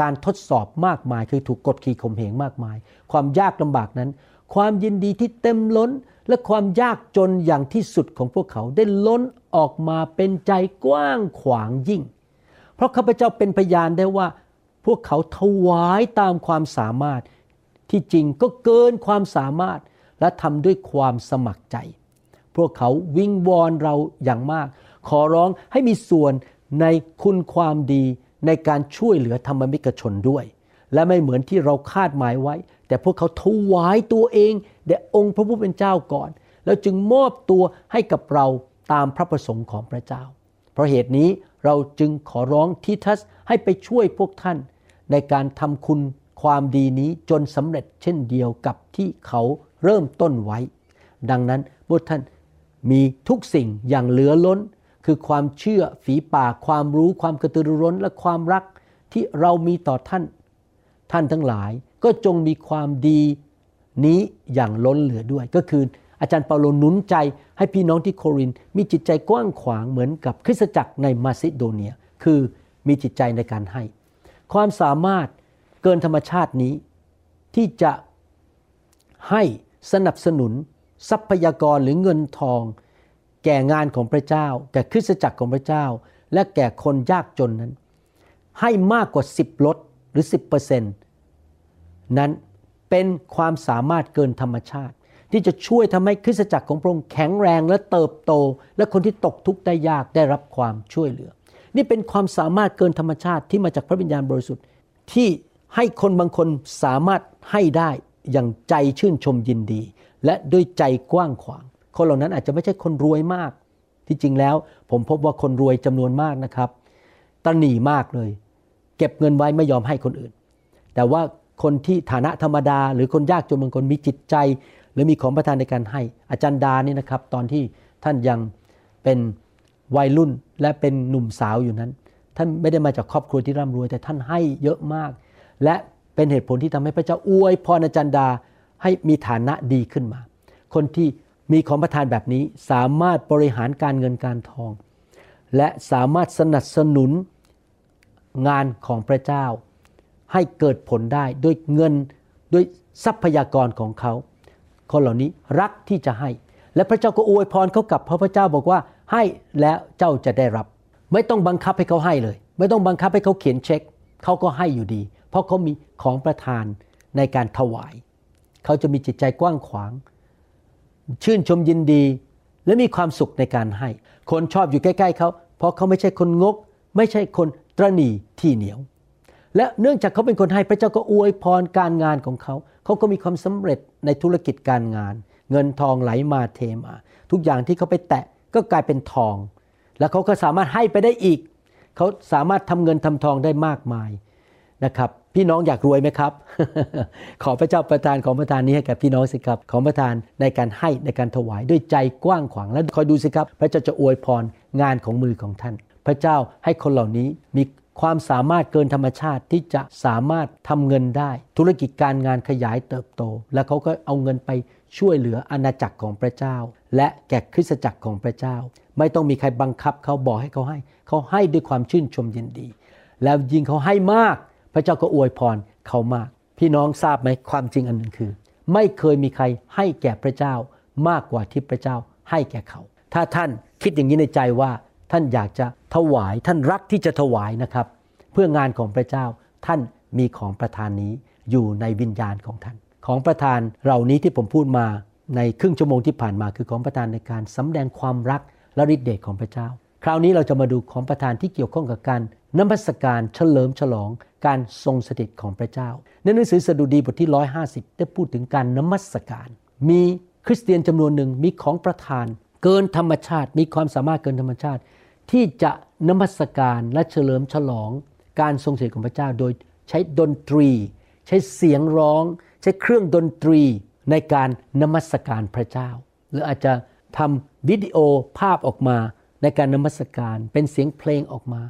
การทดสอบมากมาย คือถูกกดขี่ข่มเหงมากมาย ความยากลำบากนั้น ความยินดีที่เต็มล้นและความยากจนอย่างที่สุดของพวกเขาได้ล้นออกมาเป็นใจกว้างขวางยิ่ง เพราะข้าพเจ้าเป็นพยานได้ว่า พวกเขาถวายตามความสามารถที่จริงก็เกินความสามารถและทำด้วยความสมัครใจ พวกเขาวิงวอนเราอย่างมาก ขอร้องให้มีส่วนในคุณความดีในการช่วยเหลือธรรมมิกชนด้วย และไม่เหมือนที่เราคาดหมายไว้ แต่พวกเขาถวายตัวเองแด่องค์พระผู้เป็นเจ้าก่อน แล้วจึงมอบตัวให้กับเราตามพระประสงค์ของพระเจ้า เพราะเหตุนี้เราจึงขอร้องทิทัสให้ไปช่วยพวกท่าน ในการทำคุณความดีนี้จนสำเร็จเช่นเดียวกับที่เขาเริ่มต้นไว้ ดังนั้นพวกท่านมีทุกสิ่งอย่างเหลือล้น คือความเชื่อฝีปากความรู้ความกระตือรือร้นและความรักที่เรามีต่อท่าน ท่านทั้งหลายก็จงมีความดีนี้อย่างล้นเหลือด้วย ก็คือ อาจารย์เปาโลหนุนใจให้พี่น้องที่โครินมีจิตใจกว้างขวางเหมือนกับคริสตจักรในมาซิโดเนีย คือมีจิตใจในการให้ ความสามารถเกินธรรมชาตินี้ ที่จะให้สนับสนุนทรัพยากรหรือเงินทอง แก่งานของพระเจ้า แก่คริสตจักรของพระเจ้า และแก่คนยากจนนั้น ให้มากกว่า 10ลดหรือ 10%นั้นเป็นความสามารถเกินธรรมชาติ ที่จะช่วยทำให้คริสตจักรของพระองค์แข็งแรงและเติบโต และคนที่ตกทุกข์ได้ยากได้รับความช่วยเหลือ นี่เป็นความสามารถเกินธรรมชาติที่มาจากพระวิญญาณบริสุทธิ์ที่ให้คนบางคนสามารถให้ได้อย่างใจชื่นชมยินดี และด้วยใจกว้างขวาง คนเหล่านั้นอาจจะไม่ใช่คนรวยมาก ที่จริงแล้วผมพบว่าคนรวยจำนวนมากนะครับตระหนี่มากเลย เก็บเงินไว้ไม่ยอมให้คนอื่น แต่ว่าคนที่ฐานะธรรมดา หรือคนยากจนบางคนมีจิตใจ หรือมีของประทานในการให้ อาจารย์ดานี่นะครับ ตอนที่ท่านยังเป็น วัยรุ่นและเป็นหนุ่มสาวอยู่นั้น ท่านไม่ได้มาจากครอบครัวที่ร่ำรวย แต่ท่านให้เยอะมาก และเป็นเหตุผลที่ทำให้พระเจ้าอวยพรอาจารย์ดาให้มีฐานะดีขึ้นมา คนที่มีของประทานแบบนี้สามารถบริหารการเงินการทอง และสามารถสนับสนุนงานของพระเจ้า ให้เกิดผลได้ด้วยเงินด้วยทรัพยากรของเขา คนเหล่านี้รักที่จะให้ และพระเจ้าก็อวยพรเขากลับเพราะพระเจ้าบอกว่า ให้แล้วเจ้าจะได้รับ ไม่ต้องบังคับให้เขาให้เลย ไม่ต้องบังคับให้เขาเขียนเช็คเขาก็ให้อยู่ดี เพราะเขามีของประทานในการถวาย เขาจะมีจิตใจกว้างขวาง ชื่นชมยินดี และมีความสุขในการให้ คนชอบอยู่ใกล้ๆเขาเพราะเขาไม่ใช่คนงก ไม่ใช่คนตรณีที่เหนียว และเนื่องจากเขาเป็นคนให้พระเจ้าก็อวยพรการงานของเขา เขาก็มีความสำเร็จในธุรกิจการงาน เงินทองไหลมาเทมา ทุกอย่างที่เขาไปแตะ ก็กลายเป็นทอง แล้วเขาก็สามารถให้ไปได้อีก เขาสามารถทำเงินทำทองได้มากมายนะครับ พี่น้องอยากรวยไหมครับ ขอพระเจ้าประทานของประทานนี้ให้กับพี่น้องสิครับ ของประทานในการให้ในการถวายด้วยใจกว้างขวางแล้วคอยดูสิครับ พระเจ้าจะอวยพรงานของมือของท่าน พระเจ้าให้คนเหล่านี้มีความสามารถเกินธรรมชาติที่จะสามารถทำเงินได้ ธุรกิจการงานขยายเติบโต แล้วเขาก็เอาเงินไปช่วยเหลืออาณาจักรของพระเจ้า และแก่คริสตจักรของพระเจ้า ไม่ต้องมีใครบังคับเขาบอกให้เขาให้ เขาให้ด้วยความชื่นชมยินดี แล้วยิ่งเขาให้มาก พระเจ้าก็อวยพรเขามาก พี่น้องทราบไหมความจริงอันหนึ่งคือ ไม่เคยมีใครให้แก่พระเจ้ามากกว่าที่พระเจ้าให้แก่เขา ถ้าท่านคิดอย่างนี้ในใจว่าท่านอยากจะถวายท่านรักที่จะถวายนะครับ เพื่องานของพระเจ้าท่านมีของประทานนี้อยู่ในวิญญาณของท่าน ของประทานเหล่านี้ที่ผมพูดมา ในครึ่งชั่วโมงที่ผ่านมาคือของประทานในการสำแดงความรักและฤทธิ์เดชของพระเจ้า คราวนี้เราจะมาดูของประทานที่เกี่ยวข้องกับการนมัสการเฉลิมฉลองการทรงสถิตของพระเจ้า ในหนังสือสดุดีบทที่ 150 ได้พูดถึงการนมัสการ มีคริสเตียนจำนวนหนึ่งมีของประทานเกินธรรมชาติ มีความสามารถเกินธรรมชาติ ที่จะนมัสการและเฉลิมฉลองการทรงสถิตของพระเจ้า โดยใช้ดนตรี ใช้เสียงร้อง ใช้เครื่องดนตรี ในการนมัสการพระเจ้า หรืออาจจะทำวิดีโอภาพออกมาในการนมัสการเป็นเสียงเพลงออกมา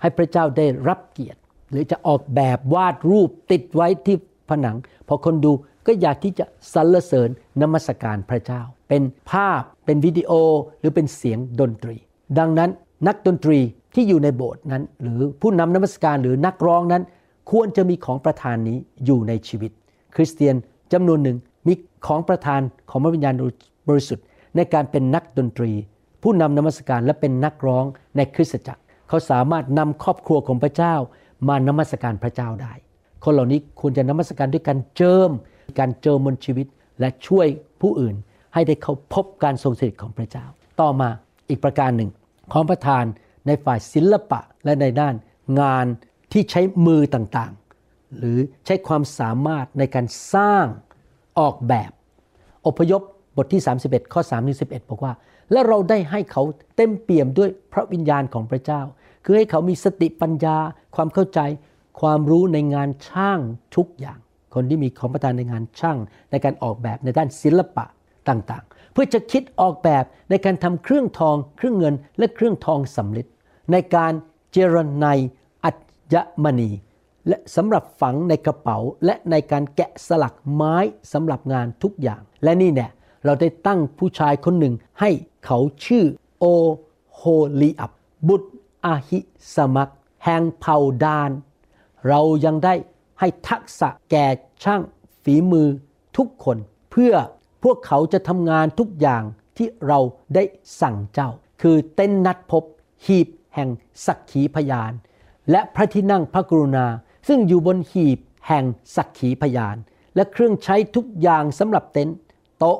ให้พระเจ้าได้รับเกียรติ หรือจะออกแบบวาดรูปติดไว้ที่ผนัง พอคนดูก็อยากที่จะสรรเสริญนมัสการพระเจ้า เป็นภาพเป็นวิดีโอหรือเป็นเสียงดนตรี ดังนั้นนักดนตรีที่อยู่ในโบสถ์นั้น หรือผู้นำนมัสการหรือนักร้องนั้น ควรจะมีของประทานนี้อยู่ในชีวิต คริสเตียนจำนวนหนึ่ง มีของประทานของพระวิญญาณบริสุทธิ์ ในการเป็นนักดนตรี ผู้นำนมัสการและเป็นนักร้องในคริสตจักร เขาสามารถนำครอบครัวของพระเจ้ามานมัสการพระเจ้าได้ คนเหล่านี้ควรจะนมัสการด้วยการเจิม การเจิมบนชีวิตและช่วยผู้อื่น ให้ได้เขาพบการทรงสถิตของพระเจ้า ต่อมาอีกประการหนึ่ง ของประทานในฝ่ายศิลปะและในด้านงานที่ใช้มือต่างๆ หรือใช้ความสามารถในการสร้าง ออกแบบอพยพบทที่ 31 ข้อ3ถึง11 บอกว่า และเราได้ให้เขาเต็มเปี่ยมด้วยพระวิญญาณของพระเจ้า คือให้เขามีสติปัญญา ความเข้าใจ ความรู้ในงานช่างทุกอย่าง คนที่มีของประทานในงานช่าง ในการออกแบบในด้านศิลปะต่างๆ เพื่อจะคิดออกแบบในการทำเครื่องทอง เครื่องเงินและเครื่องทองสำริดในการเจรไนอัญมณี และสำหรับฝังในกระเป๋าและในการแกะสลักไม้สำหรับงานทุกอย่าง และนี่เนี่ยเราได้ตั้งผู้ชายคนหนึ่งให้เขาชื่อโอโฮลีอับ บุตรอาหิสมักแห่งเผ่าดาน เรายังได้ให้ทักษะแก่ช่างฝีมือทุกคน เพื่อพวกเขาจะทำงานทุกอย่างที่เราได้สั่งเจ้า คือเต้นนัดพบ หีบแห่งสักขีพยาน และพระที่นั่งพระกรุณา ซึ่งอยู่บนหีบแห่งสักขีพยาน และเครื่องใช้ทุกอย่างสำหรับเต็นท์โต๊ะ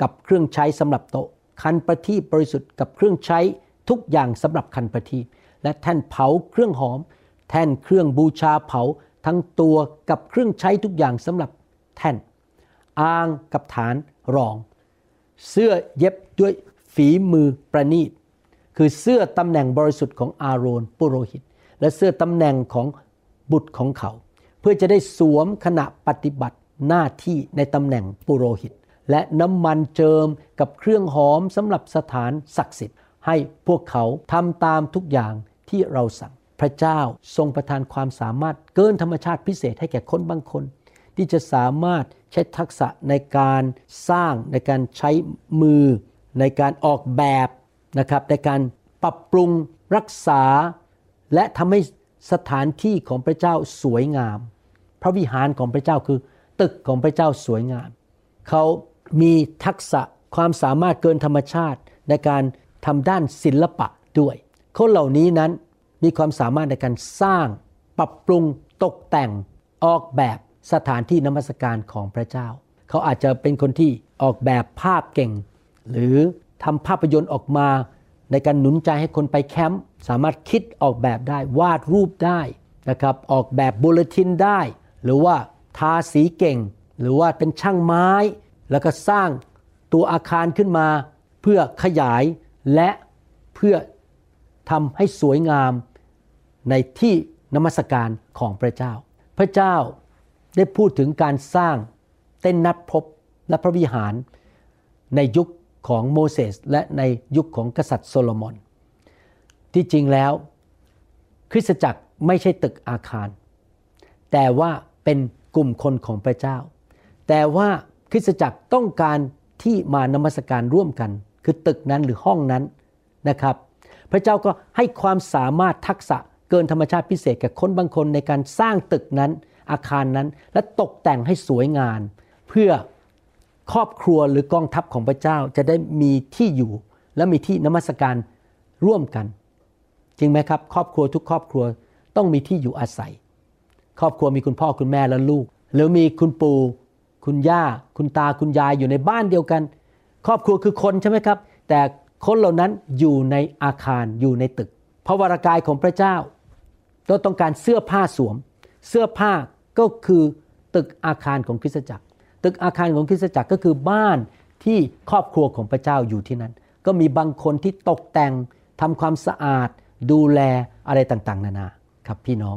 กับเครื่องใช้สำหรับโต๊ะ คันประทีปบริสุทธิ์กับเครื่องใช้ทุกอย่างสำหรับคันประทีปและแท่นเผาเครื่องหอม แท่นเครื่องบูชาเผาทั้งตัวกับเครื่องใช้ทุกอย่างสำหรับแท่นอ่างกับฐานรอง เสื้อเย็บด้วยฝีมือประณีตคือเสื้อตำแหน่งบริสุทธิ์ของอาโรนปุโรหิต และเสื้อตำแหน่งของ บุตรของเขา เพื่อจะได้สวมขณะปฏิบัติหน้าที่ในตำแหน่งปุโรหิต และน้ำมันเจิมกับเครื่องหอมสำหรับสถานศักดิ์สิทธิ์ ให้พวกเขาทำตามทุกอย่างที่เราสั่ง พระเจ้าทรงประทานความสามารถเกินธรรมชาติพิเศษให้แก่คนบางคน ที่จะสามารถใช้ทักษะในการสร้างในการใช้มือ ในการออกแบบนะครับในการปรับปรุงรักษา และทำให้ สถานที่ของพระเจ้าสวยงาม พระวิหารของพระเจ้าคือ ตึกของพระเจ้าสวยงาม เขามีทักษะความสามารถเกินธรรมชาติในการทำด้านศิลปะด้วยคนเหล่านี้นั้นมีความสามารถในการสร้าง ปรับปรุงตกแต่งออกแบบสถานที่นมัสการของพระเจ้า เขาอาจจะเป็นคนที่ออกแบบภาพเก่ง หรือทำภาพยนตร์ออกมา ในการหนุนใจให้คนไปแคมป์สามารถคิดออกแบบได้ วาดรูปได้นะครับออกแบบบูเลตินได้ หรือว่าทาสีเก่ง หรือว่าเป็นช่างไม้ แล้วก็สร้างตัวอาคารขึ้นมา เพื่อขยายและเพื่อทำให้สวยงามในที่นมัสการของพระเจ้า พระเจ้าได้พูดถึงการสร้างเต้นนัดพบและพระวิหารในยุค ของโมเสสและในยุคของกษัตริย์โซโลมอน ที่จริงแล้ว คริสตจักรไม่ใช่ตึกอาคาร แต่ว่าเป็นกลุ่มคนของพระเจ้า แต่ว่าคริสตจักรต้องการที่มานมัสการร่วมกัน คือตึกนั้นหรือห้องนั้นนะครับ พระเจ้าก็ให้ความสามารถทักษะเกินธรรมชาติพิเศษแก่คนบางคนในการสร้างตึกนั้นอาคารนั้น และตกแต่งให้สวยงามเพื่อ ครอบครัวหรือกองทัพของพระเจ้าจะได้มีที่อยู่ และมีที่นมัสการร่วมกัน จริงไหมครับ ครอบครัวทุกครอบครัวต้องมีที่อยู่อาศัย ครอบครัวมีคุณพ่อคุณแม่และลูก หรือมีคุณปู่คุณย่า คุณตาคุณยายอยู่ในบ้านเดียวกัน ครอบครัวคือคนใช่ไหมครับ แต่คนเหล่านั้นอยู่ในอาคารอยู่ในตึก พระวรากายของพระเจ้าเราต้องการเสื้อผ้าสวม เสื้อผ้าก็คือตึกอาคารของคริสตจักร ตึกอาคารของคริสตจักรก็คือบ้านที่ครอบครัวของพระเจ้าอยู่ที่นั้น ก็มีบางคนที่ตกแต่งทำความสะอาด ดูแลอะไรต่างๆ นานาครับพี่น้อง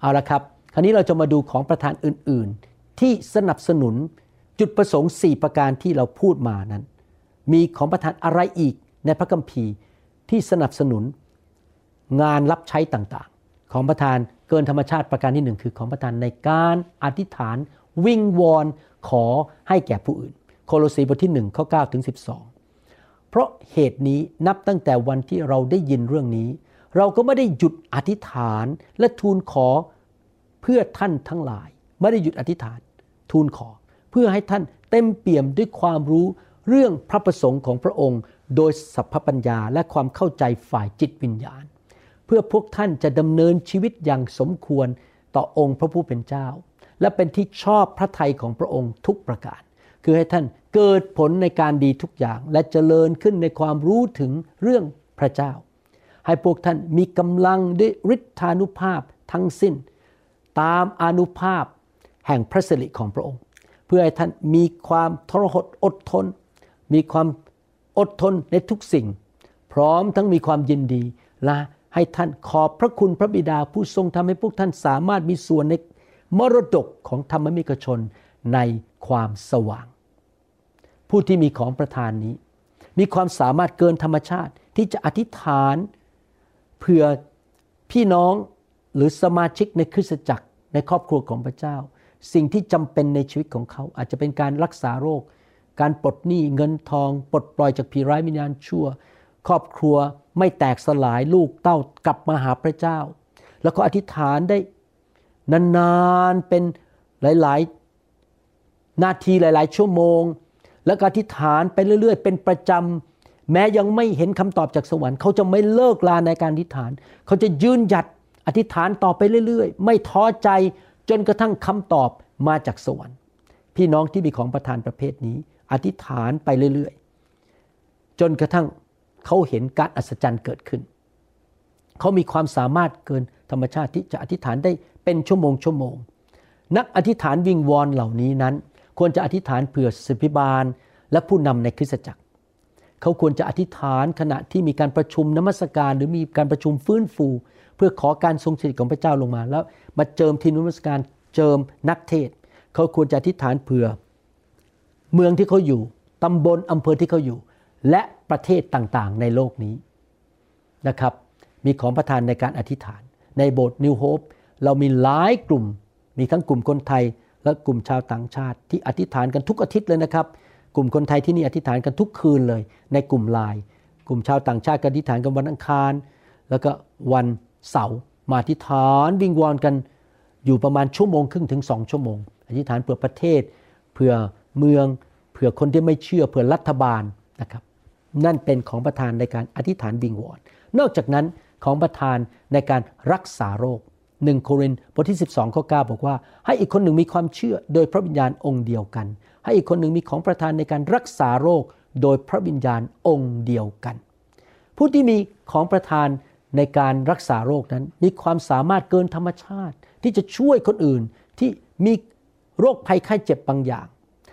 เอาละครับ คราวนี้เราจะมาดูของประธานอื่นๆ ที่สนับสนุนจุดประสงค์ 4 ประการที่เราพูดมานั้น มีของประธานอะไรอีกในพระคัมภีร์ที่สนับสนุนงานรับใช้ต่างๆ ของประธานเกินธรรมชาติประการที่หนึ่งคือของประธานในการอธิษฐาน วิงวอนขอให้แก่ผู้อื่น โคโลสีบทที่1ข้อ9ถึง12 เพราะเหตุนี้นับตั้งแต่วันที่เราได้ยินเรื่องนี้ เราก็ไม่ได้หยุดอธิษฐานและทูลขอเพื่อท่านทั้งหลาย ไม่ได้หยุดอธิษฐาน ทูลขอ เพื่อให้ท่านเต็มเปี่ยมด้วยความรู้เรื่องพระประสงค์ของพระองค์ โดยสัพพปัญญาและความเข้าใจฝ่ายจิตวิญญาณ เพื่อพวกท่านจะดำเนินชีวิตอย่างสมควรต่อองค์พระผู้เป็นเจ้า และเป็นที่ชอบพระทัยของพระองค์ทุกประการ คือให้ท่านเกิดผลในการดีทุกอย่าง และเจริญขึ้นในความรู้ถึงเรื่องพระเจ้า ให้พวกท่านมีกำลังด้วยฤทธานุภาพทั้งสิ้น ตามอนุภาพแห่งพระสิริของพระองค์ เพื่อให้ท่านมีความทรหดอดทน มีความอดทนในทุกสิ่ง พร้อมทั้งมีความยินดีและให้ท่านขอบพระคุณพระบิดาผู้ทรงทำให้พวกท่านสามารถมีส่วนใน มรดกของธรรมมิกชนในความสว่าง ผู้ที่มีของประทานนี้ มีความสามารถเกินธรรมชาติที่จะอธิษฐานเพื่อพี่น้องหรือสมาชิกในคริสตจักรในครอบครัวของพระเจ้า สิ่งที่จำเป็นในชีวิตของเขา อาจจะเป็นการรักษาโรค การปลดหนี้เงินทอง ปลดปล่อยจากผีร้ายวิญญาณชั่ว ครอบครัวไม่แตกสลายลูกเต้ากลับมาหาพระเจ้า แล้วก็อธิษฐานได้ นานๆเป็นหลายๆ นาทีหลาย ๆ ชั่วโมง แล้วก็อธิษฐานไปเรื่อย ๆ เป็นประจำแม้ยังไม่เห็นคำตอบจากสวรรค์เขาจะไม่เลิกลาในการอธิษฐาน เขาจะยืนหยัดอธิษฐานต่อไปเรื่อย ๆ ไม่ท้อใจจนกระทั่งคำตอบมาจากสวรรค์ พี่น้องที่มีของประทานประเภทนี้ อธิษฐานไปเรื่อย ๆ จนกระทั่งเขาเห็นการอัศจรรย์เกิดขึ้น เขามีความสามารถเกินธรรมชาติที่จะอธิษฐานได้ เป็นชั่วโมงชั่วโมง นักอธิษฐานวิงวอนเหล่านี้นั้น ควรจะอธิษฐานเผื่อสิบิบาล และผู้นำในคริสตจักร เขาควรจะอธิษฐานขณะที่มีการประชุมนมัสการหรือมีการประชุมฟื้นฟู เพื่อขอการทรงสถิตของพระเจ้าลงมาแล้วมาเจิมทีมนมัสการเจิมนักเทศ เขาควรจะอธิษฐานเผื่อ เมืองที่เขาอยู่ตำบลอำเภอที่เขาอยู่ และประเทศต่างๆ ในโลกนี้นะครับ มีของประทานในการอธิษฐาน ในโบสถ์นิวโฮป เรามีหลายกลุ่ม มีทั้งกลุ่มคนไทย และกลุ่มชาวต่างชาติ ที่อธิษฐานกันทุกอาทิตย์เลยนะครับ กลุ่มคนไทยที่นี่อธิษฐานกันทุกคืนเลย ในกลุ่มไลน์กลุ่มชาวต่างชาติก็อธิษฐานกันวันอังคาร แล้วก็วันเสาร์มาอธิษฐานวิงวอนกันอยู่ประมาณชั่วโมงครึ่งถึงสองชั่วโมง อธิษฐานเผื่อประเทศเผื่อเมืองเผื่อคนที่ไม่เชื่อเผื่อรัฐบาลนะครับ นั่นเป็นของประธานในการอธิษฐานวิงวอน นอกจากนั้นของประธานในการรักษาโรค 1 โครินธ์บทที่ 12ข้อ9บอกว่า ให้อีกคนหนึ่งมีความเชื่อโดยพระวิญญาณองค์เดียวกัน ให้อีกคนหนึ่งมีของประธานในการรักษาโรคโดยพระวิญญาณองค์เดียวกัน ผู้ที่มีของประธานในการรักษาโรคนั้นมีความสามารถเกินธรรมชาติ ที่จะช่วยคนอื่นที่มีโรคภัยไข้เจ็บบางอย่าง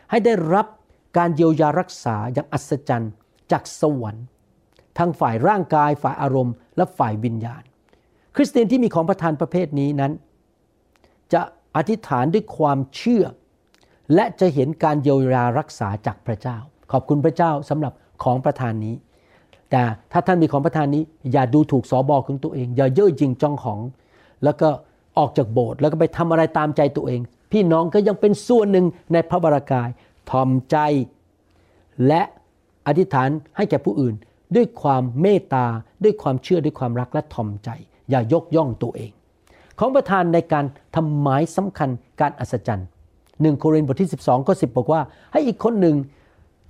ให้ได้รับการเยียวยารักษาอย่างอัศจรรย์จากสวรรค์ ทั้งฝ่ายร่างกายฝ่ายอารมณ์ และฝ่ายวิญญาณ คริสเตียนที่มีของประทานประเภทนี้นั้น จะอธิษฐานด้วยความเชื่อ และจะเห็นการเยียวยารักษาจากพระเจ้า ขอบคุณพระเจ้าสำหรับของประทานนี้ แต่ถ้าท่านมีของประทานนี้ อย่าดูถูกสอบอของตัวเอง อย่าเย่อหยิ่งจองของ แล้วก็ออกจากโบสถ์แล้วก็ไปทำอะไรตามใจตัวเอง พี่น้องก็ยังเป็นส่วนหนึ่งในพระบรากายทอมใจ และอธิษฐานให้แก่ผู้อื่น ด้วยความเมตตาด้วยความเชื่อด้วยความรักและทอมใจ อย่ายกย่องตัวเอง ของประธานในการทำหมายสำคัญการอัศจรรย์หนึ่งโครินธ์บทที่ 12ข้อ10 บอกว่า ให้อีกคนหนึ่ง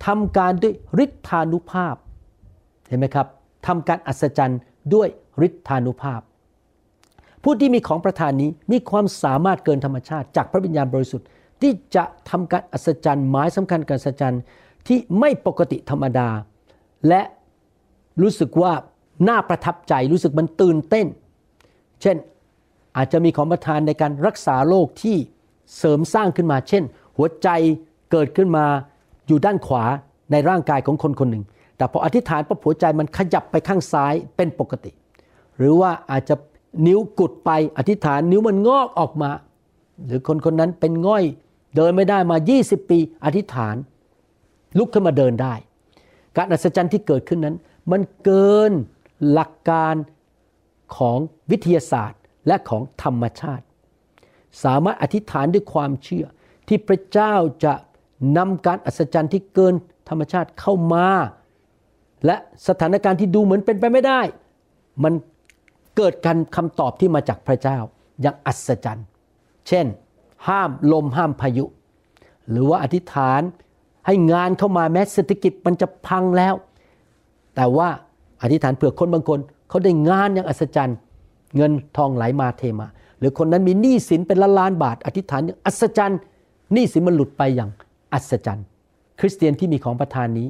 ทำการด้วยฤทธานุภาพ เห็นไหมครับทำการอัศจรรย์ด้วยฤทธานุภาพ ผู้ที่มีของประทานนี้มีความสามารถเกินธรรมชาติ จากพระวิญญาณบริสุทธิ์ ที่จะทำการอัศจรรย์หมายสำคัญการอัศจรรย์ที่ไม่ปกติธรรมดา และรู้สึกว่าน่าประทับใจรู้สึกมันตื่นเต้น เช่นอาจจะมีของประทานในการรักษาโรคที่เสริมสร้างขึ้นมา เช่น หัวใจเกิดขึ้นมาอยู่ด้านขวาในร่างกายของคนคนหนึ่ง แต่พออธิษฐานปั๊บหัวใจมันขยับไปข้างซ้ายเป็นปกติ หรือว่าอาจจะนิ้วกุดไปอธิษฐานนิ้วมันงอกออกมา หรือคนคนนั้นเป็นง่อยเดินไม่ได้มา 20 ปี อธิษฐาน ลุกขึ้นมาเดินได้ การอัศจรรย์ที่เกิดขึ้นนั้น มันเกินหลักการ ของวิทยาศาสตร์ และของธรรมชาติ สามารถอธิษฐานด้วยความเชื่อ ที่พระเจ้าจะนำการอัศจรรย์ที่เกินธรรมชาติเข้ามา และสถานการณ์ที่ดูเหมือนเป็นไปไม่ได้ มันเกิดการคำตอบที่มาจากพระเจ้าอย่างอัศจรรย์ เช่น ห้ามลมห้ามพายุ หรือว่าอธิษฐานให้งานเข้ามาแม้เศรษฐกิจมันจะพังแล้ว แต่ว่าอธิษฐานเผื่อคนบางคน เขาได้งานอย่างอัศจรรย์ เงินทองไหลมาเทมา หรือคนนั้นมีหนี้สินเป็นล้านล้านบาท อธิษฐานอย่างอัศจรรย์หนี้สินมันหลุดไปอย่างอัศจรรย์ คริสเตียนที่มีของประทานนี้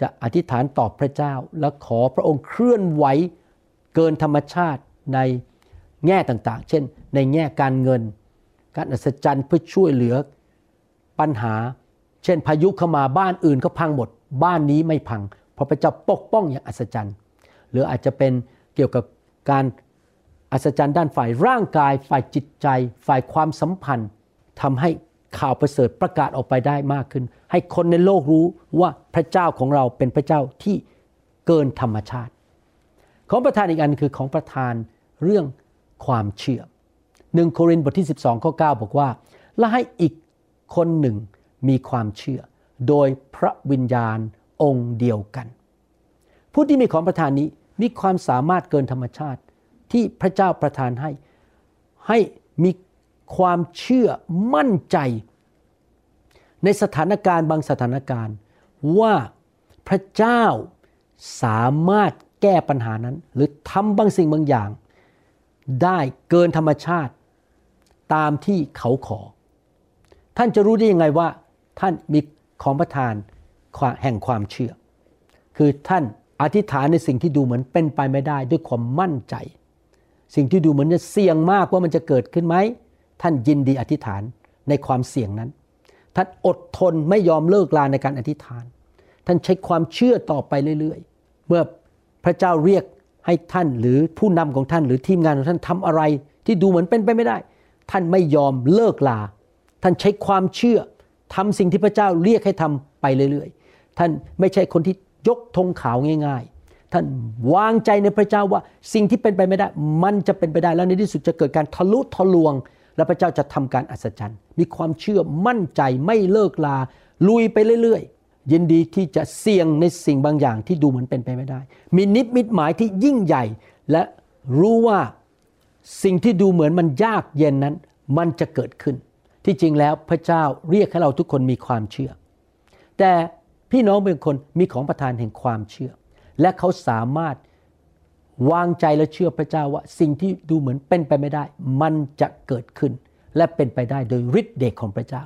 จะอธิษฐานตอบพระเจ้า และขอพระองค์เคลื่อนไหวเกินธรรมชาติในแง่ต่างๆ เช่น ในแง่การเงิน การอัศจรรย์เพื่อช่วยเหลือปัญหา เช่น พายุเข้ามาบ้านอื่นก็พังหมด บ้านนี้ไม่พัง เพราะพระเจ้าปกป้องอย่างอัศจรรย์ หรืออาจจะเป็น เกี่ยวกับการอัศจรรย์ด้านฝ่ายร่างกาย ฝ่ายจิตใจ ฝ่ายความสัมพันธ์ทำให้ข่าวประเสริฐประกาศออกไปได้มากขึ้น ให้คนในโลกรู้ว่าพระเจ้าของเราเป็นพระเจ้าที่เกินธรรมชาติ ของประธานอีกอันคือของประธานเรื่องความเชื่อหนึ่งโครินธ์บทที่ 12ข้อ9บอกว่า และให้อีกคนหนึ่งมีความเชื่อ โดยพระวิญญาณองค์เดียวกัน ผู้ที่มีของประทานนี้ มีความสามารถเกินธรรมชาติที่พระเจ้าประทานให้ ให้มีความเชื่อมั่นใจ ในสถานการณ์บางสถานการณ์ ว่าพระเจ้าสามารถแก้ปัญหานั้น หรือทำบางสิ่งบางอย่าง ได้เกินธรรมชาติตามที่เขาขอ ท่านจะรู้ได้ยังไงว่า ท่านมีของประทานแห่งความเชื่อ คือท่าน อธิษฐานในสิ่งที่ดูเหมือนเป็นไปไม่ได้ด้วยความมั่นใจ สิ่งที่ดูเหมือนจะเสี่ยงมากว่ามันจะเกิดขึ้นไหม ท่านยินดีอธิษฐานในความเสี่ยงนั้น ท่านอดทนไม่ยอมเลิกลาในการอธิษฐาน ท่านใช้ความเชื่อต่อไปเรื่อยๆ เมื่อพระเจ้าเรียกให้ท่านหรือผู้นำของท่านหรือทีมงานของท่านทำอะไร ที่ดูเหมือนเป็นไปไม่ได้ ท่านไม่ยอมเลิกลา ท่านใช้ความเชื่อทำสิ่งที่พระเจ้าเรียกให้ทำไปเรื่อยๆ ท่านไม่ใช่คนที่ ยกธงขาวง่าย ๆ ท่านวางใจในพระเจ้าว่าสิ่งที่เป็นไปไม่ได้ มันจะเป็นไปได้แล้วในที่สุดจะเกิดการทะลุทะลวง และพระเจ้าจะทำการอัศจรรย์ มีความเชื่อมั่นใจไม่เลิกลาลุยไปเรื่อยๆ ยินดีที่จะเสี่ยงในสิ่งบางอย่างที่ดูเหมือนเป็นไปไม่ได้ มีนิมิตหมายที่ยิ่งใหญ่ และรู้ว่าสิ่งที่ดูเหมือนมันยากเย็นนั้น มันจะเกิดขึ้น ที่จริงแล้วพระเจ้าเรียกให้เราทุกคนมีความเชื่อ แต่ พี่น้องเป็นคนมีของประทานแห่งความเชื่อ และเขาสามารถวางใจและเชื่อพระเจ้าว่า สิ่งที่ดูเหมือนเป็นไปไม่ได้ มันจะเกิดขึ้น และเป็นไปได้โดยฤทธิ์เดชของพระเจ้า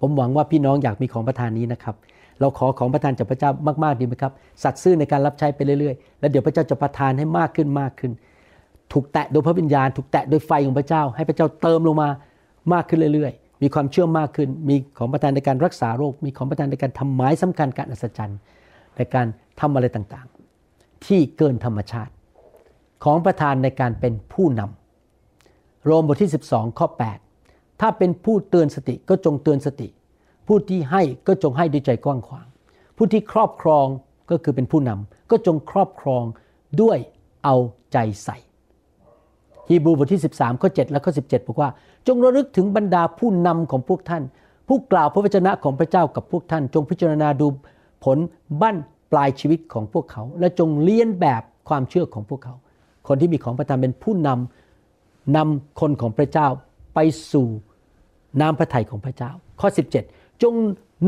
ผมหวังว่าพี่น้องอยากมีของประทานนี้นะครับ เราขอของประทานจากพระเจ้ามากๆดีไหมครับ สัตย์ซื่อในการรับใช้ไปเรื่อยๆ แล้วเดี๋ยวพระเจ้าจะประทานให้มากขึ้นมากขึ้น ถูกแตะโดยพระวิญญาณ ถูกแตะโดยไฟของพระเจ้า ให้พระเจ้าเติมลงมามากขึ้นเรื่อยๆ มีความเชื่อมากขึ้น มีของประทานในการรักษาโรค มีของประทานในการทำหมายสำคัญการอัศจรรย์ ในการทำอะไรต่างๆ ที่เกินธรรมชาติ ของประทานในการเป็นผู้นำโรมบทที่ 12 ข้อ 8 ถ้าเป็นผู้เตือนสติก็จงเตือนสติ ผู้ที่ให้ก็จงให้ด้วยใจกว้างขวาง ผู้ที่ครอบครองก็คือเป็นผู้นำก็จงครอบครองด้วยเอาใจใส่ ฮีบรูบทที่ 13ข้อ7และข้อ17 บอกว่า จงระลึกถึงบรรดาผู้นำของพวกท่าน ผู้กล่าวพระวจนะของพระเจ้ากับพวกท่าน จงพิจารณาดูผลบั้นปลายชีวิตของพวกเขา และจงเลียนแบบความเชื่อของพวกเขา คนที่มีของประทานเป็นผู้นำนำคนของพระเจ้าไปสู่น้ำพระทัยของพระเจ้า ข้อ 17 จง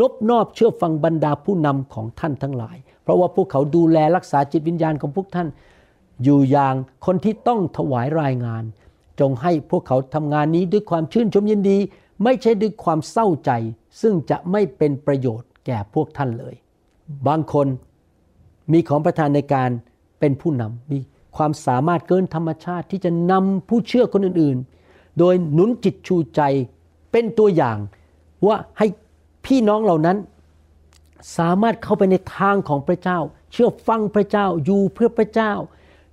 นบนอบเชื่อฟังบรรดาผู้นำของท่านทั้งหลาย เพราะว่าพวกเขาดูแลรักษาจิตวิญญาณของพวกท่าน อยู่อย่างคนที่ต้องถวายรายงาน จงให้พวกเขาทำงานนี้ด้วยความชื่นชมยินดี ไม่ใช่ด้วยความเศร้าใจ ซึ่งจะไม่เป็นประโยชน์แก่พวกท่านเลย บางคนมีของประทานในการเป็นผู้นำมีความสามารถเกินธรรมชาติที่จะนำผู้เชื่อคนอื่นๆ โดยหนุนจิตชูใจเป็นตัวอย่าง ว่าให้พี่น้องเหล่านั้น สามารถเข้าไปในทางของพระเจ้า เชื่อฟังพระเจ้าอยู่เพื่อพระเจ้า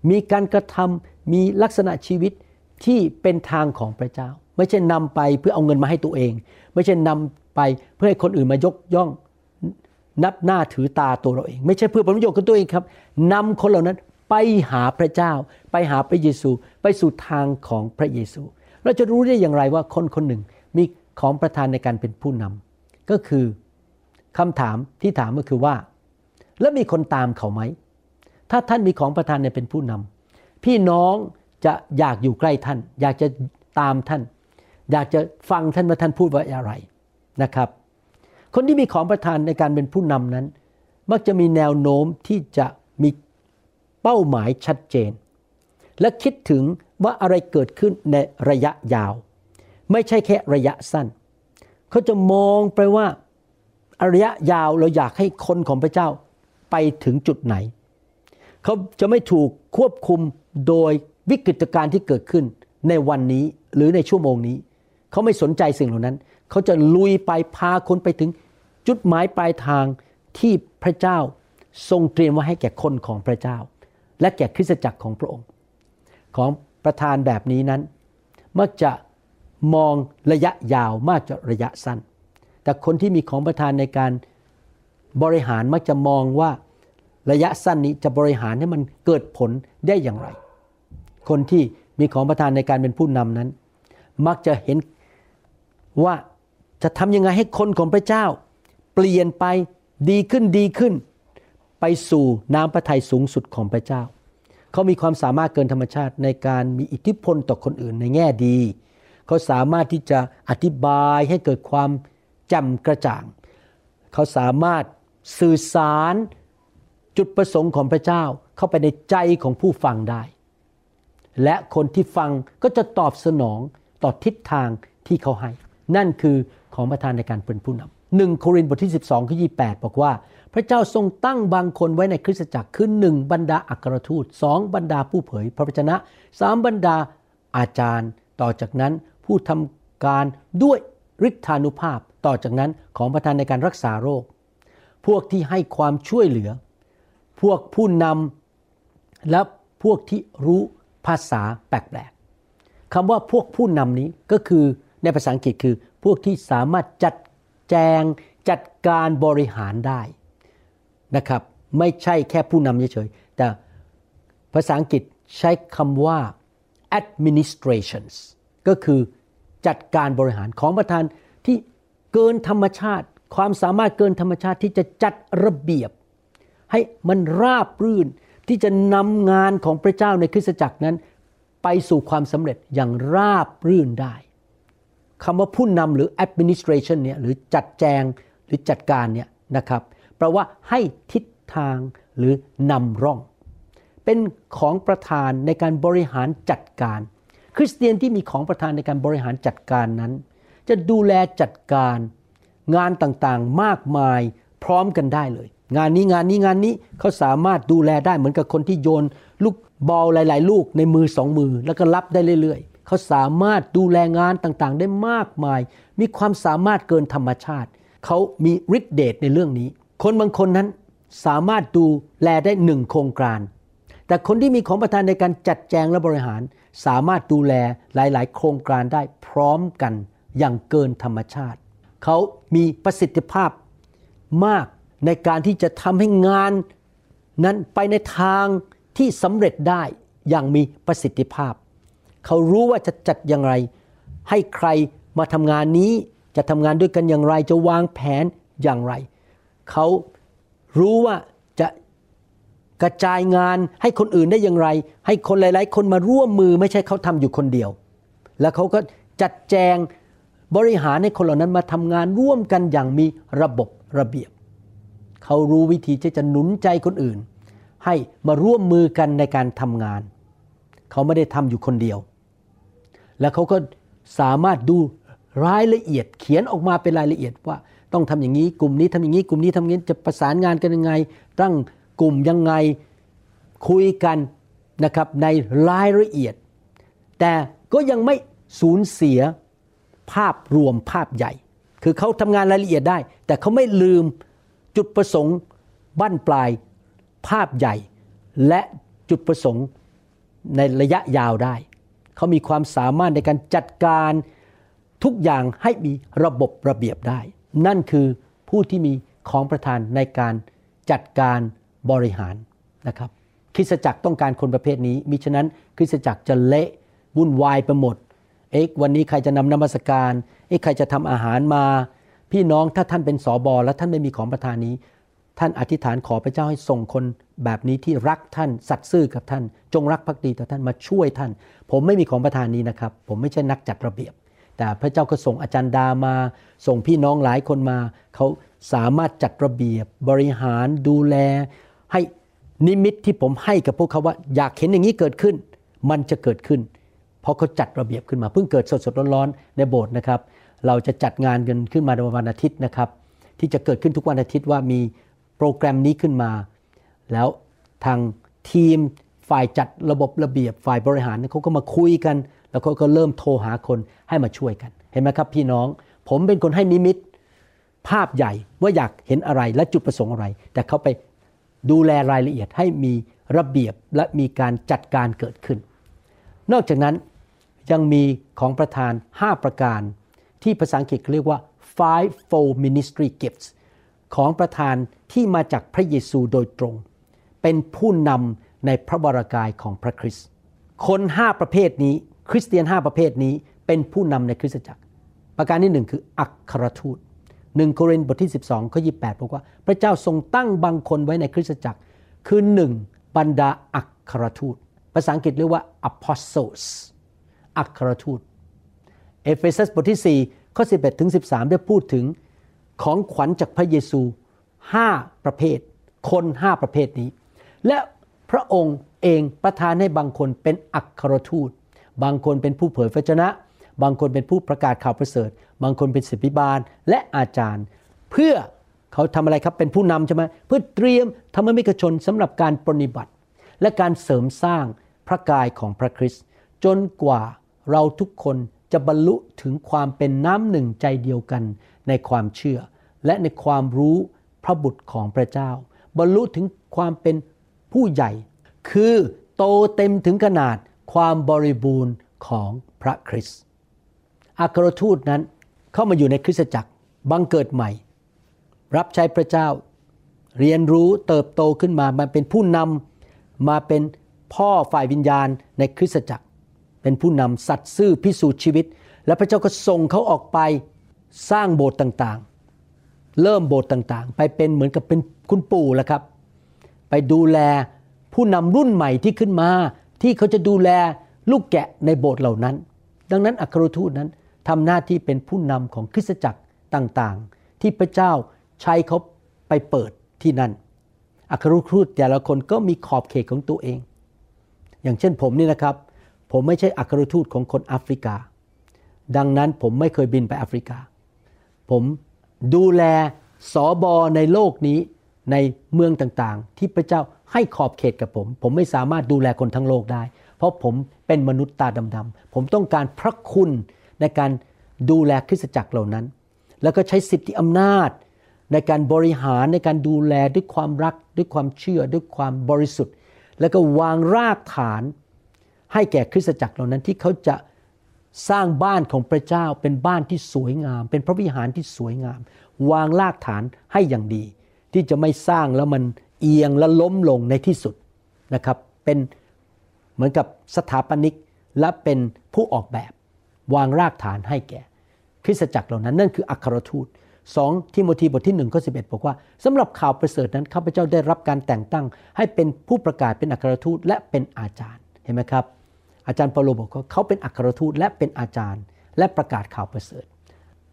มีการกระทำมีลักษณะชีวิตที่เป็นทางของพระเจ้า ไม่ใช่นำไปเพื่อเอาเงินมาให้ตัวเอง ไม่ใช่นำไปเพื่อให้คนอื่นมายกย่องนับหน้าถือตาตัวเราเอง ไม่ใช่เพื่อผลประโยชน์ของตัวเองครับนำคนเหล่านั้นไปหาพระเจ้า ไปหาพระเยซู ไปสู่ทางของพระเยซู เราจะรู้ได้อย่างไรว่าคนคนหนึ่งมีของประทานในการเป็นผู้นำก็คือคำถามที่ถามก็คือว่า แล้วมีคนตามเขาไหม ถ้าท่านมีของประทานในเป็นผู้นำพี่น้องจะอยากอยู่ใกล้ท่าน อยากจะตามท่าน อยากจะฟังท่านว่าท่านพูดว่าอะไรนะครับ คนที่มีของประทานในการเป็นผู้นำนั้น มักจะมีแนวโน้มที่จะมีเป้าหมายชัดเจน และคิดถึงว่าอะไรเกิดขึ้นในระยะยาว ไม่ใช่แค่ระยะสั้น เขาจะมองไปว่าระยะยาวเราอยากให้คนของพระเจ้าไปถึงจุดไหน เขาจะไม่ถูกควบคุมโดยวิกฤตการณ์ที่เกิดขึ้นในวันนี้หรือในชั่วโมงนี้ เขาไม่สนใจสิ่งเหล่านั้น เขาจะลุยไปพาคนไปถึงจุดหมายปลายทางที่พระเจ้าทรงเตรียมไว้ให้แก่คนของพระเจ้า และแก่คริสตจักรของพระองค์ ของประธานแบบนี้นั้น มักจะมองระยะยาวมากกว่าระยะสั้น แต่คนที่มีของประธานในการบริหารมักจะมองว่า ระยะสั้นนี้จะบริหารให้มันเกิดผลได้อย่างไร คนที่มีของประธานในการเป็นผู้นำนั้น มักจะเห็นว่าจะทำยังไงให้คนของพระเจ้า เปลี่ยนไปดีขึ้นดีขึ้น ไปสู่น้ำพระทัยสูงสุดของพระเจ้า เขามีความสามารถเกินธรรมชาติในการมีอิทธิพลต่อคนอื่นในแง่ดี เขาสามารถที่จะอธิบายให้เกิดความแจ่มกระจ่าง เขาสามารถสื่อสาร จุดประสงค์ของพระเจ้าเข้าไปในใจของผู้ฟังได้ และคนที่ฟังก็จะตอบสนองต่อทิศทางที่เขาให้ นั่นคือของประทานในการเป็นผู้นำหนึ่งโครินธ์บทที่ 12ข้อ28บอกว่า พระเจ้าทรงตั้งบางคนไว้ในคริสตจักรคือหนึ่งบรรดาอัครทูตสองบรรดาผู้เผย พระวจนะสามบรรดาอาจารย์ ต่อจากนั้นผู้ทำการด้วยฤทธานุภาพต่อจากนั้นของประทานในการรักษาโรค พวกที่ให้ความช่วยเหลือ พวกผู้นำและพวกที่รู้ภาษาแปลกๆคำว่าพวกผู้นำนี้ก็คือในภาษาอังกฤษคือ พวกที่สามารถจัดแจงจัดการบริหารได้นะครับไม่ใช่แค่ผู้นำเฉยๆแต่ภาษาอังกฤษใช้คำว่า administrations ก็คือจัดการบริหารของประธานที่เกินธรรมชาติ ความสามารถเกินธรรมชาติที่จะจัดระเบียบ ให้มันราบรื่นที่จะนำงานของพระเจ้าในคริสตจักรนั้น ไปสู่ความสำเร็จอย่างราบรื่นได้คำว่าผู้นำหรือ administration เนี่ยหรือจัดแจงหรือจัดการเนี่ยนะครับแปลว่าให้ทิศทางหรือนำร่อง เป็นของประธานในการบริหารจัดการ คริสเตียนที่มีของประธานในการบริหารจัดการนั้น จะดูแลจัดการงานต่างๆมากมายพร้อมกันได้เลย งานนี้งานนี้งานนี้เขาสามารถดูแลได้เหมือนกับคนที่โยนลูกบอลหลาย ๆ ลูกในมือสองมือ แล้วก็รับได้เรื่อยๆ เขาสามารถดูแลงานต่างๆ ได้มากมาย มีความสามารถเกินธรรมชาติ เขามีฤทธิเดชในเรื่องนี้ คนบางคนนั้นสามารถดูแลได้หนึ่งโครงการแต่คนที่มีของประทานในการจัดแจงและบริหาร สามารถดูแลหลาย ๆ โครงการได้พร้อมกันอย่างเกินธรรมชาติ เขามีประสิทธิภาพมาก ในการที่จะทำให้งานนั้นไปในทางที่สำเร็จได้อย่างมีประสิทธิภาพ เขารู้ว่าจะจัดอย่างไร ให้ใครมาทำงานนี้จะทำงานด้วยกันอย่างไรจะวางแผนอย่างไร เขารู้ว่าจะกระจายงานให้คนอื่นได้อย่างไร ให้คนหลาย ๆ คนมาร่วมมือไม่ใช่เขาทำอยู่คนเดียว แล้วเขาก็จัดแจงบริหารให้คนเหล่านั้นมาทำงานร่วมกันอย่างมีระบบระเบียบ เขารู้วิธีที่จะหนุนใจคนอื่น ให้มาร่วมมือกันในการทำงาน เขาไม่ได้ทำอยู่คนเดียว แล้วเขาก็สามารถดูรายละเอียดเขียนออกมาเป็นรายละเอียดว่าต้องทำอย่างนี้กลุ่มนี้ทำอย่างนี้กลุ่มนี้ทำอย่างนี้จะประสานงานกันยังไง ตั้งกลุ่มยังไงคุยกันนะครับในรายละเอียด แต่ก็ยังไม่สูญเสียภาพรวมภาพใหญ่ คือเขาทำงานรายละเอียดได้ แต่เขาไม่ลืม จุดประสงค์บั้นปลายภาพใหญ่ และจุดประสงค์ในระยะยาวได้ เขามีความสามารถในการจัดการทุกอย่างให้มีระบบระเบียบได้ นั่นคือผู้ที่มีของประทานในการจัดการบริหารนะครับคริสจักรต้องการคนประเภทนี้ มิฉะนั้นคริสจักรจะเละวุ่นวายไปหมด เอ๊ะวันนี้ใครจะนำนมัสการ เอ๊ะใครจะทำอาหารมา พี่น้องถ้าท่านเป็นสอบอและท่านไม่มีของประทานนี้ ท่านอธิษฐานขอพระเจ้าให้ส่งคนแบบนี้ที่รักท่านสัตย์ซื่อกับท่าน จงรักภักดีต่อท่านมาช่วยท่าน ผมไม่มีของประทานนี้นะครับ ผมไม่ใช่นักจัดระเบียบ แต่พระเจ้าก็ส่งอาจารย์ดามา ส่งพี่น้องหลายคนมา เขาสามารถจัดระเบียบบริหารดูแล ให้นิมิตที่ผมให้กับพวกเขาว่า อยากเห็นอย่างนี้เกิดขึ้น มันจะเกิดขึ้น เพราะเขาจัดระเบียบขึ้นมาเพิ่งเกิดสดๆร้อนๆในโบสถ์นะครับ เราจะจัดงานกันขึ้นมาในวันอาทิตย์นะครับ ที่จะเกิดขึ้นทุกวันอาทิตย์ว่ามีโปรแกรมนี้ขึ้นมา แล้วทางทีมฝ่ายจัดระบบระเบียบฝ่ายบริหารเขาก็มาคุยกัน แล้วเขาก็เริ่มโทรหาคนให้มาช่วยกัน เห็นไหมครับพี่น้อง ผมเป็นคนให้นิมิตภาพใหญ่ว่าอยากเห็นอะไรและจุดประสงค์อะไร แต่เขาไปดูแลรายละเอียดให้มีระเบียบและมีการจัดการเกิดขึ้น นอกจากนั้นยังมีของประธาน 5 ประการ ที่ภาษาอังกฤษเรียกว่า five fold ministry gifts ของประธานที่มาจากพระเยซูโดยตรง เป็นผู้นำในพระวรากายของพระคริสต์คน5ประเภทนี้ คริสเตียน5ประเภทนี้เป็นผู้นำในคริสตจักร ประการที่หนึ่งคืออัครทูตหนึ่งโครินธ์บทที่ 12ข้อ28บอกว่า พระเจ้าทรงตั้งบางคนไว้ในคริสตจักร คือหนึ่งบรรดาอัครทูต ภาษาอังกฤษเรียกว่า apostles อัครทูต เอเฟซัสบทที่ 4 ข้อ 11 ถึง 13 ได้พูดถึงของขวัญจากพระเยซู 5 ประเภท คน 5 ประเภทนี้ และพระองค์เองประทานให้บางคนเป็นอัครทูต บางคนเป็นผู้เผยพระชนะ บางคนเป็นผู้ประกาศข่าวประเสริฐ บางคนเป็นศิษย์บาลและอาจารย์ เพื่อเขาทำอะไรครับเป็นผู้นำใช่ไหมเพื่อเตรียมธรรมมิกชนสำหรับการปฏิบัติ และการเสริมสร้างพระกายของพระคริสต์จนกว่าเราทุกคน จะบรรลุถึงความเป็นน้ำหนึ่งใจเดียวกันในความเชื่อ และในความรู้พระบุตรของพระเจ้า บรรลุถึงความเป็นผู้ใหญ่ คือโตเต็มถึงขนาดความบริบูรณ์ของพระคริสต์อัครทูตนั้นเข้ามาอยู่ในคริสตจักรบังเกิดใหม่ รับใช้พระเจ้า เรียนรู้เติบโตขึ้นมามาเป็นผู้นำมาเป็นพ่อฝ่ายวิญญาณในคริสตจักร เป็นผู้นำสัตย์ซื่อพิสูจน์ชีวิต แล้วพระเจ้าก็ส่งเขาออกไปสร้างโบสถ์ต่างๆ เริ่มโบสถ์ต่างๆ ไปเป็นเหมือนกับเป็นคุณปู่แล้วครับ ไปดูแลผู้นำรุ่นใหม่ที่ขึ้นมา ที่เขาจะดูแลลูกแกะในโบสถ์เหล่านั้น ดังนั้นอัครทูตนั้นทำหน้าที่เป็นผู้นำของคริสตจักรต่างๆ ที่พระเจ้าใช้เขาไปเปิดที่นั่นอัครทูตแต่ละคนก็มีขอบเขตของตัวเอง อย่างเช่นผมนี่นะครับ ผมไม่ใช่อัครทูตของคนแอฟริกา ดังนั้นผมไม่เคยบินไปแอฟริกา ผมดูแลสอบอในโลกนี้ในเมืองต่างๆ ที่พระเจ้าให้ขอบเขตกับผม ผมไม่สามารถดูแลคนทั้งโลกได้ เพราะผมเป็นมนุษย์ตาดำๆผมต้องการพระคุณในการดูแลคริสตจักรเหล่านั้น แล้วก็ใช้สิทธิอำนาจ ในการบริหารในการดูแลด้วยความรัก ด้วยความเชื่อ ด้วยความบริสุทธิ์ แล้วก็วางรากฐาน ให้แก่คริสตจักรเหล่านั้นที่เขาจะสร้างบ้านของพระเจ้าเป็นบ้านที่สวยงาม เป็นพระวิหารที่สวยงาม วางรากฐานให้อย่างดี ที่จะไม่สร้างแล้วมันเอียงและล้มลงในที่สุดนะครับ เป็นเหมือนกับสถาปนิกและเป็นผู้ออกแบบ วางรากฐานให้แก่ คริสตจักรเหล่านั้นนั่นคืออัครทูต2ทิโมธีบทที่1ข้อ11 บอกว่าสำหรับข่าวประเสริฐนั้นข้าพเจ้าได้รับการแต่งตั้ง ให้เป็นผู้ประกาศเป็นอัครทูตและเป็นอาจารย์เห็นไหมครับ อาจารย์เปาโลบอกว่าเขาเป็นอัครทูตและเป็นอาจารย์ และประกาศข่าวประเสริฐ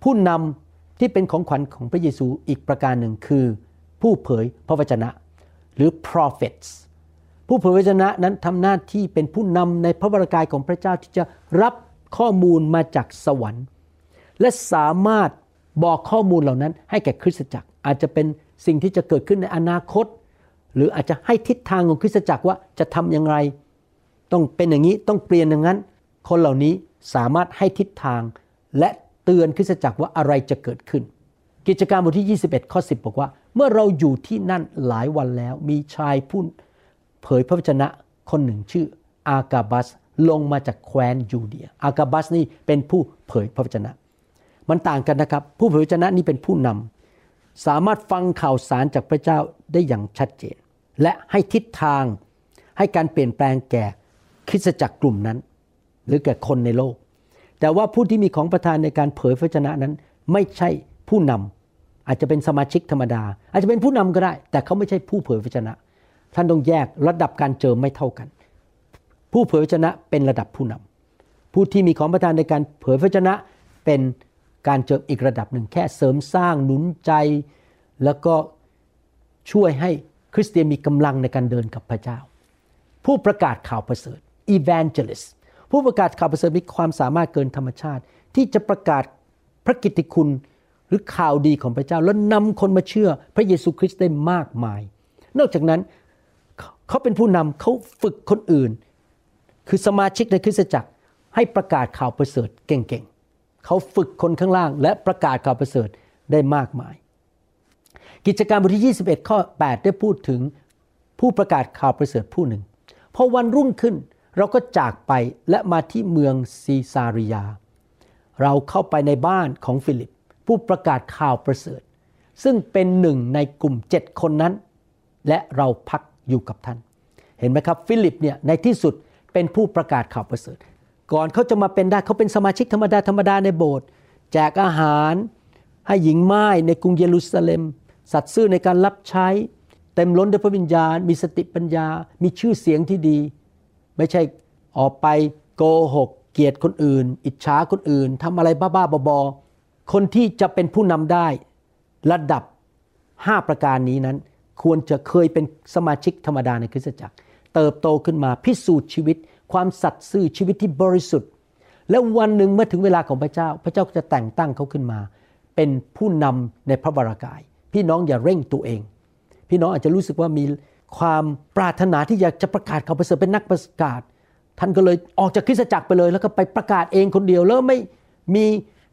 ผู้นำที่เป็นของขวัญของพระเยซูอีกประการหนึ่งคือ ผู้เผยพระวจนะ หรือ prophets ผู้เผยพระวจนะนั้นทำหน้าที่เป็นผู้นำในพระวรากายของพระเจ้าที่จะรับข้อมูลมาจากสวรรค์ และสามารถบอกข้อมูลเหล่านั้นให้แก่คริสตจักร อาจจะเป็นสิ่งที่จะเกิดขึ้นในอนาคต หรืออาจจะให้ทิศทางของคริสตจักรว่าจะทำอย่างไร ต้องเป็นอย่างนี้ต้องเปลี่ยนอย่างนั้น คนเหล่านี้สามารถให้ทิศทาง และเตือนคริสตจักรว่าอะไรจะเกิดขึ้น กิจการบทที่ 21 ข้อ 10 บอกว่า เมื่อเราอยู่ที่นั่นหลายวันแล้ว มีชายผู้เผยพระวจนะคนหนึ่งชื่อ อากาบัสลงมาจากแคว้นยูเดีย อากาบัสนี่เป็นผู้เผยพระวจนะ มันต่างกันนะครับ ผู้เผยพระวจนะนี่เป็นผู้นำสามารถฟังข่าวสารจากพระเจ้าได้อย่างชัดเจน และให้ทิศทางให้การเปลี่ยนแปลงแก่ คริสตจักรกลุ่มนั้น หรือแก่คนในโลก แต่ว่าผู้ที่มีของประทานในการเผยพระวจนะนั้น ไม่ใช่ผู้นำอาจจะเป็นสมาชิกธรรมดา อาจจะเป็นผู้นำก็ได้ แต่เขาไม่ใช่ผู้เผยพระวจนะ ท่านต้องแยกระดับการเจิมไม่เท่ากัน ผู้เผยพระวจนะเป็นระดับผู้นำผู้ที่มีของประทานในการเผยพระวจนะเป็นการเจิมอีกระดับหนึ่งแค่เสริมสร้างหนุนใจ แล้วก็ช่วยให้คริสเตียนมีกำลังในการเดินกับพระเจ้า ผู้ประกาศข่าวประเสริฐ evangelist ผู้ประกาศข่าวประเสริฐมีความสามารถเกินธรรมชาติ ที่จะประกาศพระกิตติคุณหรือข่าวดีของพระเจ้า แล้วนำคนมาเชื่อพระเยซูคริสต์ได้มากมาย นอกจากนั้นเขาเป็นผู้นำเขาฝึกคนอื่น คือสมาชิกในคริสตจักรให้ประกาศข่าวประเสริฐเก่งๆเขาฝึกคนข้างล่าง และประกาศข่าวประเสริฐได้มากมาย กิจการบทที่ 21 ข้อ 8 ได้พูดถึงผู้ประกาศข่าวประเสริฐผู้หนึ่งพอวันรุ่งขึ้นเราก็จากไปและมาที่เมืองซีซารียา เราเข้าไปในบ้านของฟิลิป ผู้ประกาศข่าวประเสริฐ ซึ่งเป็นหนึ่งในกลุ่มเจ็ดคนนั้น และเราพักอยู่กับท่าน เห็นไหมครับฟิลิปเนี่ยในที่สุดเป็นผู้ประกาศข่าวประเสริฐ ก่อนเขาจะมาเป็นได้เขาเป็นสมาชิกธรรมดาธรรมดาในโบสถ์แจกอาหารให้หญิงไม้ในกรุงเยรูซาเล็ม สัตย์ซื่อในการรับใช้ เต็มล้นด้วยพระวิญญาณ มีสติปัญญา มีชื่อเสียงที่ดี ไม่ใช่ออกไปโกหก เกลียดคนอื่น อิจฉาคนอื่นทำอะไรบ้าๆบอๆคนที่จะเป็นผู้นำได้ ระดับ 5 ประการนี้นั้น ควรจะเคยเป็นสมาชิกธรรมดาในคริสตจักร เติบโตขึ้นมาพิสูจน์ชีวิต ความสัตย์ซื่อชีวิตที่บริสุทธิ์ และวันหนึ่งเมื่อถึงเวลาของพระเจ้า พระเจ้าจะแต่งตั้งเขาขึ้นมา เป็นผู้นำในพระวรากาย พี่น้องอย่าเร่งตัวเอง พี่น้องอาจจะรู้สึกว่ามี ความปรารถนาที่อยากจะประกาศข่าวประเสริฐเป็นนักประกาศ ท่านก็เลยออกจากคริสตจักรไปเลย แล้วก็ไปประกาศเองคนเดียวแล้วไม่มี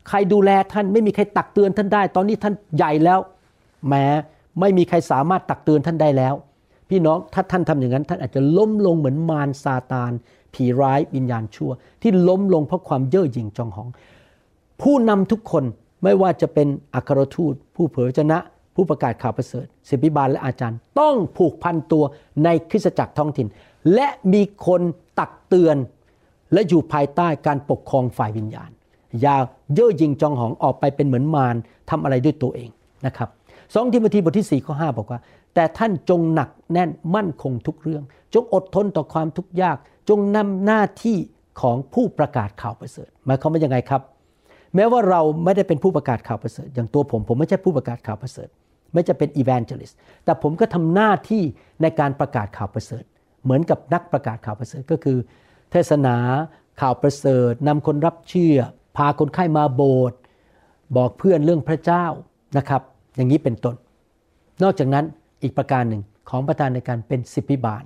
ใครดูแลท่าน ไม่มีใครตักเตือนท่านได้ ตอนนี้ท่านใหญ่แล้วแม้ไม่มีใครสามารถตักเตือนท่านได้แล้ว พี่น้องถ้าท่านทำอย่างนั้น ท่านอาจจะล้มลงเหมือนมารซาตาน ผีร้ายวิญญาณชั่ว ที่ล้มลงเพราะความเย่อหยิ่งจองหอง ผู้นำทุกคนไม่ว่าจะเป็นอัครทูต ผู้เผยพระชนะ ผู้ประกาศข่าวประเสริฐศิบิบาลและอาจารย์ ต้องผูกพันตัวในคริสตจักรท้องถิ่น และมีคนตักเตือน และอยู่ภายใต้การปกครองฝ่ายวิญญาณ อย่าเย่อหยิ่งจองหองออกไปเป็นเหมือนมารทำอะไรด้วยตัวเองนะครับสองทิโมธีบทที่4ข้อ5บอกว่า แต่ท่านจงหนักแน่นมั่นคงทุกเรื่อง จงอดทนต่อความทุกข์ยาก จงนำหน้าที่ของผู้ประกาศข่าวประเสริฐหมายความว่ายังไงครับ แม้ว่าเราไม่ได้เป็นผู้ประกาศข่าวประเสริฐ อย่างตัวผมผมไม่ใช่ผู้ประกาศข่าวประเสริฐ ไม่จะเป็น evangelist แต่ผมก็ทำหน้าที่ในการประกาศข่าวประเสริฐ เหมือนกับนักประกาศข่าวประเสริฐก็คือ เทศนาข่าวประเสริฐนำคนรับเชื่อ พาคนไข้มาโบสถ์บอกเพื่อนเรื่องพระเจ้านะครับ อย่างนี้เป็นต้น นอกจากนั้นอีกประการหนึ่งของประธานในการเป็นสิบพิบาล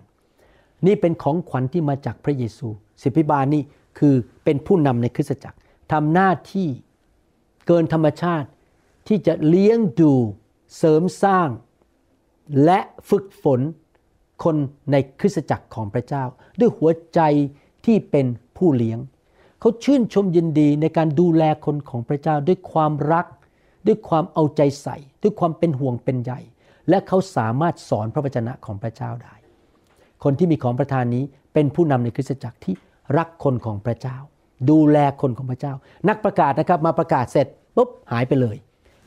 นี่เป็นของขวัญที่มาจากพระเยซู สิบพิบาลนี่คือเป็นผู้นำในคริสตจักรทำหน้าที่เกินธรรมชาติที่จะเลี้ยงดู เสริมสร้างและฝึกฝนคนในคริสตจักรของพระเจ้า ด้วยหัวใจที่เป็นผู้เลี้ยง เขาชื่นชมยินดีในการดูแลคนของพระเจ้าด้วยความรัก ด้วยความเอาใจใส่ ด้วยความเป็นห่วงเป็นใยและเขาสามารถสอนพระวจนะของพระเจ้าได้ คนที่มีของประทานนี้เป็นผู้นำในคริสตจักรที่รักคนของพระเจ้า ดูแลคนของพระเจ้า นักประกาศนะครับมาประกาศเสร็จปุ๊บหายไปเลย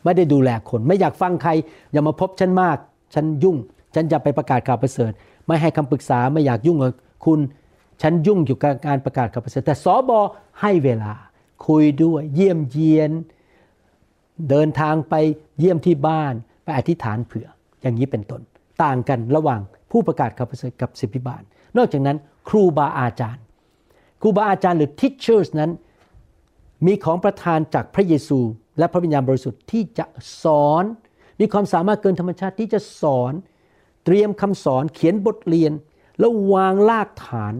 ไม่ได้ดูแลคน ไม่อยากฟังใคร อย่ามาพบฉันมาก ฉันยุ่ง ฉันจะไปประกาศข่าวประเสริฐ ไม่ให้คำปรึกษาไม่อยากยุ่งกับคุณ ฉันยุ่งอยู่กับการประกาศข่าวประเสริฐ แต่สอบอให้เวลา คุยด้วยเยี่ยมเยียน เดินทางไปเยี่ยมที่บ้านไปอธิษฐานเผื่อ อย่างนี้เป็นต้นต่างกันระหว่างผู้ประกาศข่าวประเสริฐกับสิบพิบาล นอกจากนั้น ครูบาอาจารย์ ครูบาอาจารย์หรือ teachers นั้น มีของประทานจากพระเยซู และพระวิญญาณบริสุทธิ์ที่จะสอน มีความสามารถเกินธรรมชาติที่จะสอน เตรียมคำสอนเขียนบทเรียน แล้ววางรากฐาน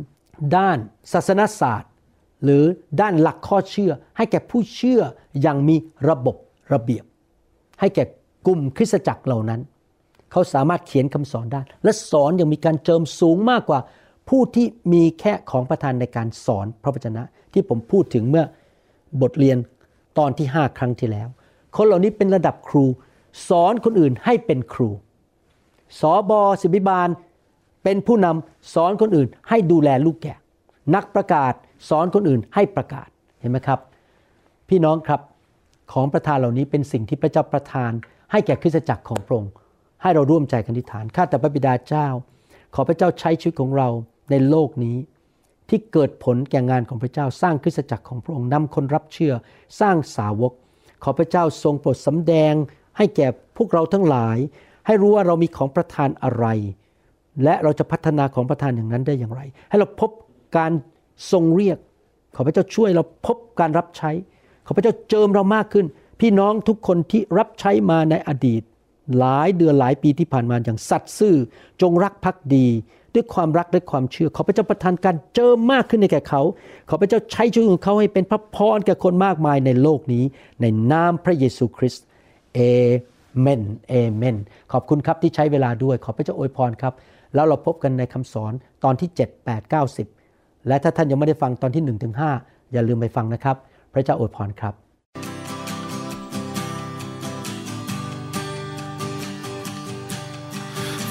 ด้านศาสนศาสตร์ หรือด้านหลักข้อเชื่อ ให้แก่ผู้เชื่ออย่างมีระบบระเบียบ ให้แก่กลุ่มคริสตจักรเหล่านั้น เขาสามารถเขียนคำสอนได้ และสอนอย่างมีการเจิมสูงมากกว่าผู้ที่มีแค่ของประทานในการสอนพระวจนะที่ผมพูดถึงเมื่อบทเรียน ตอนที่ 5 ครั้งที่แล้ว คนเหล่านี้เป็นระดับครู สอนคนอื่นให้เป็นครู สอบอสิบิบาล เป็นผู้นำสอนคนอื่นให้ดูแลลูกแกะ นักประกาศสอนคนอื่นให้ประกาศเห็นไหมครับ พี่น้องครับของประทานเหล่านี้เป็นสิ่งที่พระเจ้าประทาน ให้แก่คริสตจักรของพระองค์ให้เราร่วมใจกันอธิษฐานข้าแต่พระบิดาเจ้า ขอพระเจ้าใช้ชีวิตของเราในโลกนี้ ที่เกิดผลแก่งานของพระเจ้าสร้างคริสตจักรของพระองค์นำคนรับเชื่อ สร้างสาวก ขอพระเจ้าทรงโปรดสำแดง ให้แก่พวกเราทั้งหลาย ให้รู้ว่าเรามีของประทานอะไร และเราจะพัฒนาของประทานอย่างนั้นได้อย่างไร ให้เราพบการทรงเรียก ขอพระเจ้าช่วยเราพบการรับใช้ ขอพระเจ้าเจิมเรามากขึ้น พี่น้องทุกคนที่รับใช้มาในอดีต หลายเดือนหลายปีที่ผ่านมาอย่างสัตย์ซื่อ จงรักภักดี ด้วยความรักด้วยความเชื่อ ขอพระเจ้าประทานการเจิมมากขึ้นให้แก่เขา ขอพระเจ้าใช้ชีวิตของเขาให้เป็นพระพรแก่คนมากมายในโลกนี้ ในนามพระเยซูคริสต์เอเมนเอเมน ขอบคุณครับที่ใช้เวลาด้วย ขอพระเจ้าอวยพรครับ แล้วเราพบกันในคำสอนตอนที่ 7 8 9 10 และถ้าท่านยังไม่ได้ฟังตอนที่1ถึง5อย่าลืมไปฟังนะครับ พระเจ้าอวยพรครับ